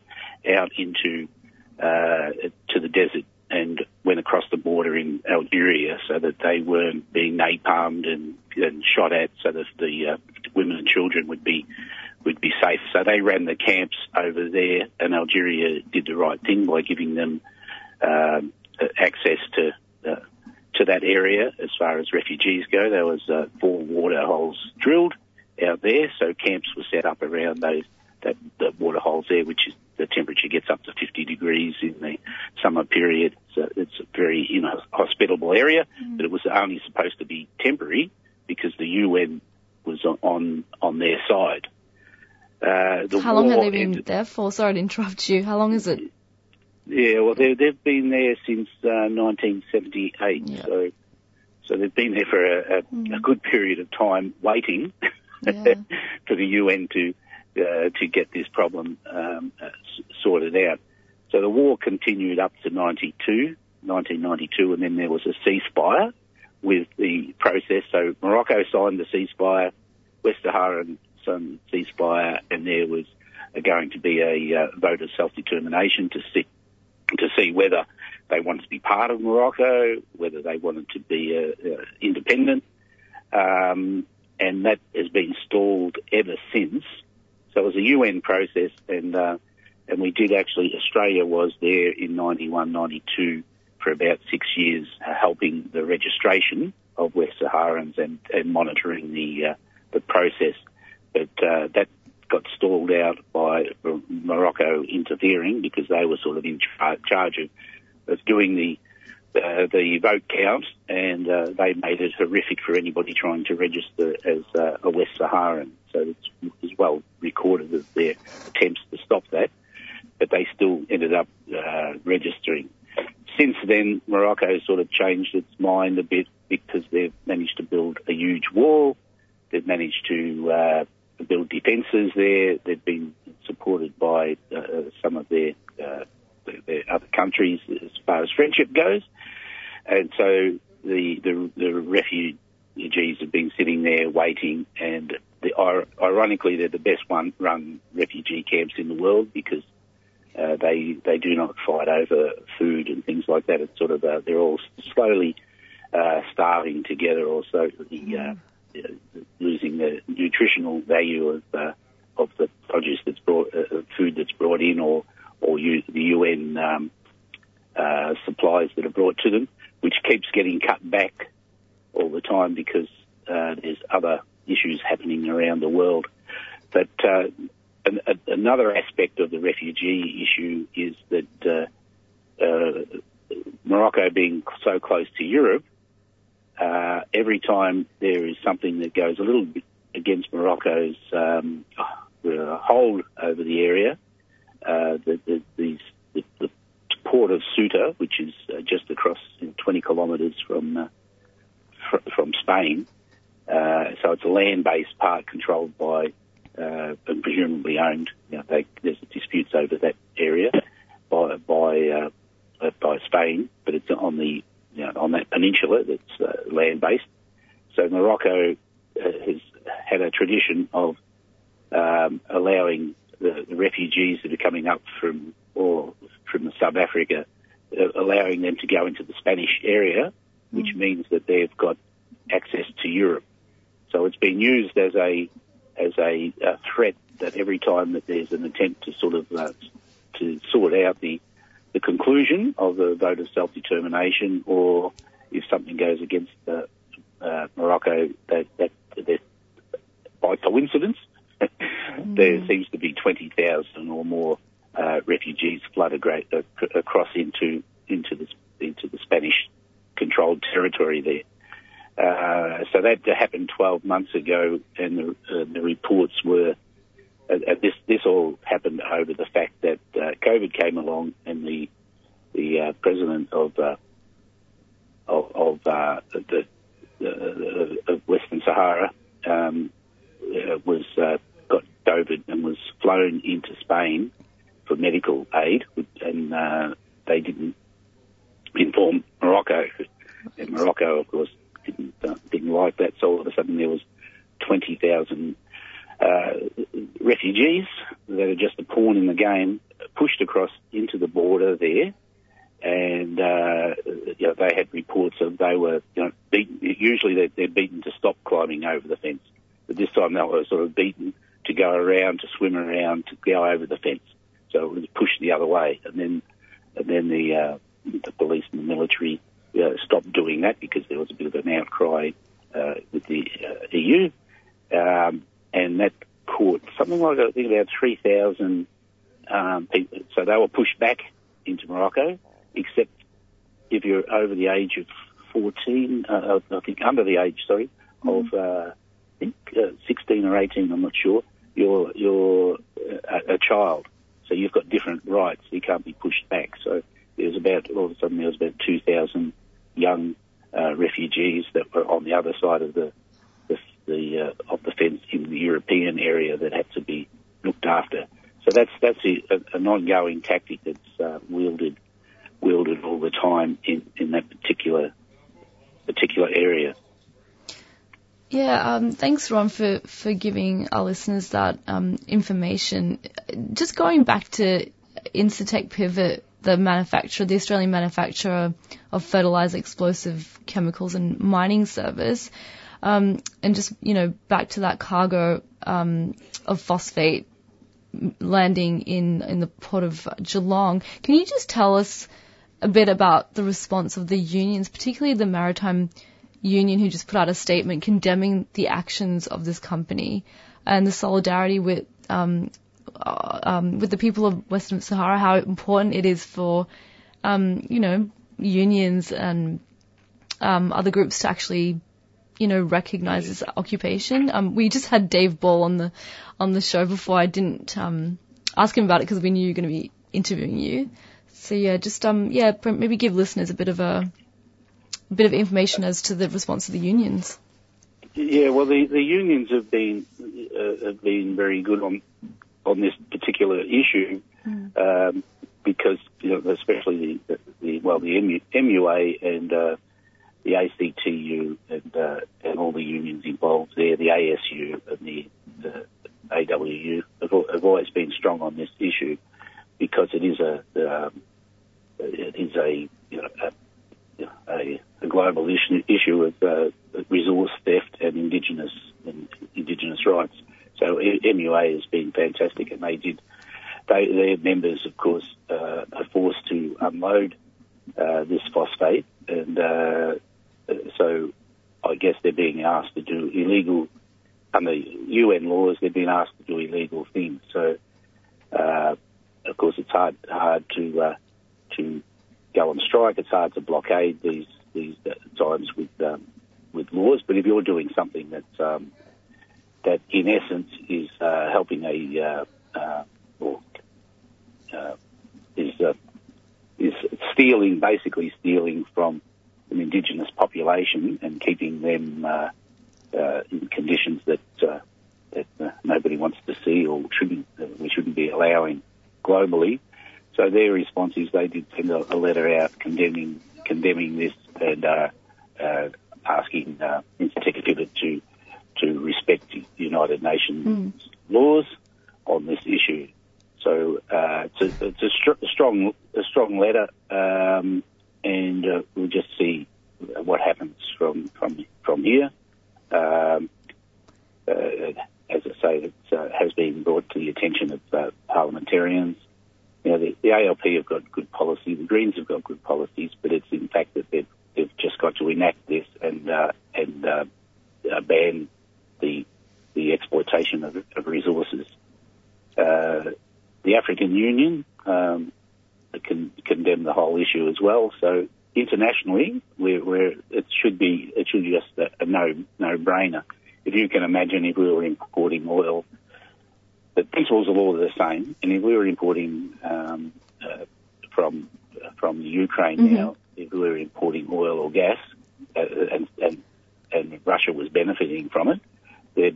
out into uh, to the desert and went across the border in Algeria so that they weren't being napalmed and, and shot at, so that the uh, women and children would be would be safe. So they ran the camps over there, and Algeria did the right thing by giving them uh, access to to that area as far as refugees go. There was uh, four water holes drilled out there, so camps were set up around those that the water holes there, which is the temperature gets up to 50 degrees in the summer period. So it's a very you know hospitable area, but it was only supposed to be temporary because the UN was on on, on their side. Uh, the How long have they been ended- there for? Sorry to interrupt you. How long is it? Yeah, well, they, they've been there since uh, 1978, so so they've been there for a, a, a good period of time, waiting [laughs] for the UN to uh, to get this problem um, uh, sorted out. So the war continued up to 92, 1992, and then there was a ceasefire with the process. So Morocco signed the ceasefire, West Sahara signed the ceasefire, and there was uh, going to be a uh, vote of self-determination to see to see whether they wanted to be part of Morocco, whether they wanted to be uh, uh, independent, um, and that has been stalled ever since. So it was a UN process, and uh, and we did actually. Australia was there in 91, 92 for about six years, uh, helping the registration of West Saharans and, and monitoring the uh, the process. But uh, that got stalled out by Morocco interfering because they were sort of in char- charge of, of doing the uh, the vote count, and uh, they made it horrific for anybody trying to register as uh, a West Saharan. So it's, well recorded of their attempts to stop that, but they still ended up uh, registering. Since then, Morocco sort of changed its mind a bit because they've managed to build a huge wall. They've managed to uh, build defences there. They've been supported by uh, some of their, uh, their, their other countries as far as friendship goes. And so the, the, the refugees have been sitting there waiting and the, ironically they're the best one run refugee camps in the world because uh, they they do not fight over food and things like that. It's sort of uh, they're all slowly uh, starving together, or so the, losing the nutritional value of uh, of the produce that's brought, uh, uh, food that's brought in, or or use the UN um, uh, supplies that are brought to them, which keeps getting cut back all the time because uh, there's other issues happening around the world. But uh, an, a, another aspect of the refugee issue is that uh, uh, Morocco being so close to Europe, uh, every time there is something that goes a little bit against Morocco's um, uh, hold over the area, uh, the, the, these, the, the port of Ceuta, which is uh, just across you know, 20 kilometres from uh, fr- from Spain, uh, so it's a land-based part controlled by uh, and presumably owned. You know, they, there's disputes over that area by by by Spain, but it's on the you know, on that peninsula that's uh, land-based. So Morocco uh, has had a tradition of um, allowing the, the refugees that are coming up from or from South Africa, uh, allowing them to go into the Spanish area, which means that they've got access to Europe. So it's been used as a as a, a threat that every time that there's an attempt to sort of uh, to sort out the the conclusion of the vote of self-determination, or if something goes against uh, uh, Morocco, that that, that by coincidence [laughs] there seems to be twenty thousand or more uh, refugees flood uh, across into into the into the Spanish controlled territory there. Uh, so that happened 12 months ago, and the, uh, the reports were uh, uh, this. This all happened over the fact that uh, COVID came along, and the the uh, president of uh, of, of uh, the, of Western Sahara um, was got COVID and was flown into Spain for medical aid, and they didn't inform Morocco. And Morocco, of course, didn't didn't like that. So all of a sudden there was 20,000 uh, refugees that are just a pawn in the game pushed across into the border there. And uh, you know, they had reports of they were, you know, beaten. Usually they're, they're beaten to stop climbing over the fence, but this time they were sort of beaten to go around, to swim around, to go over the fence. So it was pushed the other way, and then and then the uh, the police and the military uh, stopped doing that because there was a bit of an outcry uh, with the uh, EU, um, and that caught something like I think about three thousand um, people. So they were pushed back into Morocco, except if you're over the age of fourteen, uh, I think under the age, sorry, of uh, I think uh, sixteen or eighteen. I'm not sure. You're you're a, a child, so you've got different rights. You can't be pushed back. So there was about all of a sudden there was about two thousand young uh, refugees that were on the other side of the the, uh, of the fence in the European area that had to be looked after. So that's that's a, an ongoing tactic that's uh, wielded wielded all the time in, in that particular particular area. Yeah, um, thanks, Ron, for, for giving our listeners that um, information. Just going back to Incitec Pivot, the manufacturer, the Australian manufacturer of fertilizer, explosive chemicals, and mining service, um, and just you know back to that cargo um, of phosphate landing in in the port of Geelong. Can you just tell us a bit about the response of the unions, particularly the maritime union, who just put out a statement condemning the actions of this company and the solidarity with um, uh, um, with the people of Western Sahara, how important it is for um, you know unions and um, other groups to actually you know recognizes occupation. Um, we just had Dave Ball on the on the show before. I didn't um, ask him about it because we knew you were going to be interviewing you. So yeah, just um yeah maybe give listeners a bit of a, a bit of information as to the response of the unions. Yeah, well, the, the unions have been uh, have been very good on on this particular issue um, because you know, especially the, the well the MU, MUA and uh, the ACTU and uh, and all the unions involved there, the ASU and the, the AWU have, have always been strong on this issue because it is a um, it is a you know a, a, a global issue, issue of uh, resource theft and indigenous and indigenous rights. So MUA has been fantastic, and they did. They, their members, of course, uh, are forced to unload uh, this phosphate, and uh, so I guess they're being asked to do illegal under UN laws. They're being asked to do illegal things. So, uh, of course, it's hard hard to uh, to go on strike. It's hard to blockade these these uh, times with um, with laws. But if you're doing something that um, that in essence is uh, helping a uh, uh, or is is stealing, basically stealing from an indigenous population and keeping them uh, uh, in conditions that uh, that uh, nobody wants to see or shouldn't uh, we shouldn't be allowing globally. So their response is they did send a, a letter out condemning condemning this and uh, uh, asking uh, Pivot to to respect the United Nations laws on this issue. So uh, it's a, it's a, str- a strong a strong letter, um, and uh, we'll just see what happens from from from here. Um, uh, as I say, it uh, has been brought to the attention of uh, parliamentarians. You know, the, the ALP have got good policy, the Greens have got good policies, but it's in fact that they've, they've just got to enact this and uh, and uh, ban the the exploitation of, of resources. Uh, the African Union um, can condemn the whole issue as well. So internationally, we're, we're, it should be it should be just a, a no no brainer. If you can imagine, if we were importing oil, the principles of law are the same, and if we were importing um, uh, from from Ukraine Mhm. now, if we were importing oil or gas, uh, and, and and Russia was benefiting from it, the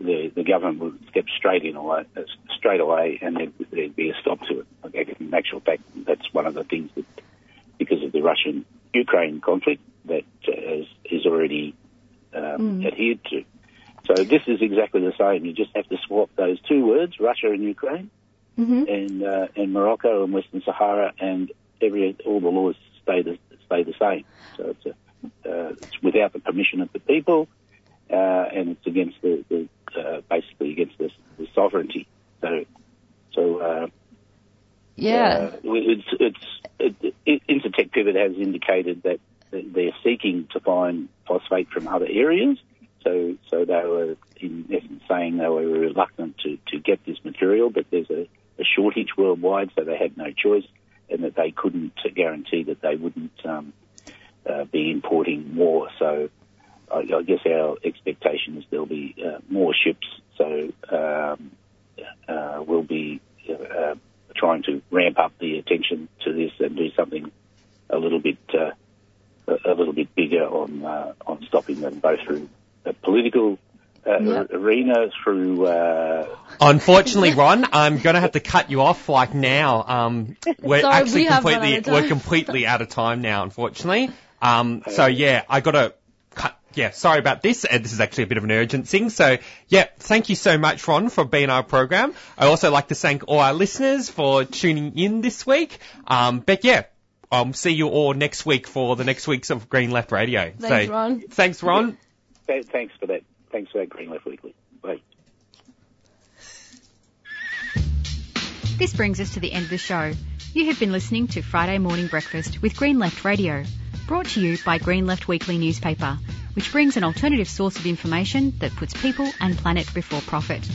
the, the government would step straight in away, uh, straight away, and there'd, there'd be a stop to it. Like, in actual fact, that's one of the things that, because of the Russian Ukraine conflict, that uh, is, is already um, Mm. adhered to. So this is exactly the same. You just have to swap those two words, Russia and Ukraine, Mm-hmm. and uh, and Morocco and Western Sahara, and every all the laws stay the stay the same. So it's a, uh, it's without the permission of the people, uh, and it's against the, the uh, basically against the, the sovereignty. So so. Uh, Yeah. uh, it's, it's, it, it, Incitec Pivot has indicated that they're seeking to find phosphate from other areas. So, so they were in essence saying they were reluctant to, to get this material, but there's a, a shortage worldwide, so they had no choice, and that they couldn't guarantee that they wouldn't um, uh, be importing more. So, I, I guess our expectation is there'll be uh, more ships. So, um, uh, we'll be uh, trying to ramp up the attention to this and do something a little bit uh, a, a little bit bigger on uh, on stopping them both through the political uh, Yep. arena through. Uh, Unfortunately, Ron, I'm going to have to cut you off like now. Um, [laughs] we're Sorry, actually we completely out of we're time. [laughs] completely out of time now, unfortunately. Um, so yeah, I got to cut. Yeah, sorry about this. And this is actually a bit of an urgent thing. So yeah, thank you so much, Ron, for being our program. I also like to thank all our listeners for tuning in this week. Um, but yeah. Um, see you all next week for the next weeks of Green Left Radio. Thanks, so, Ron. Thanks, Ron. [laughs] th- thanks for that. Thanks for that Green Left Weekly. Bye. This brings us to the end of the show. You have been listening to Friday Morning Breakfast with Green Left Radio, brought to you by Green Left Weekly newspaper, which brings an alternative source of information that puts people and planet before profit.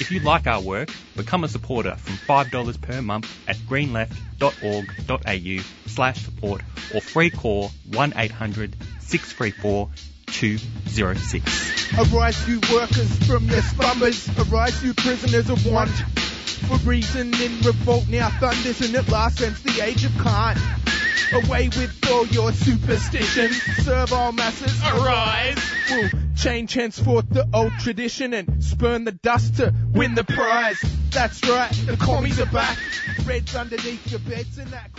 If you like our work, become a supporter from $5 per month at greenleft.org.au slash support or free call 1800 634 206. Arise, you workers from your slumbers. Arise, you prisoners of want. For reason in revolt now thunders, and at last since the age of cant. Away with all your superstitions. Serve all masses. Arise. We'll change henceforth the old tradition and spurn the dust to win the prize. That's right, the commies are back. Reds underneath your beds and that.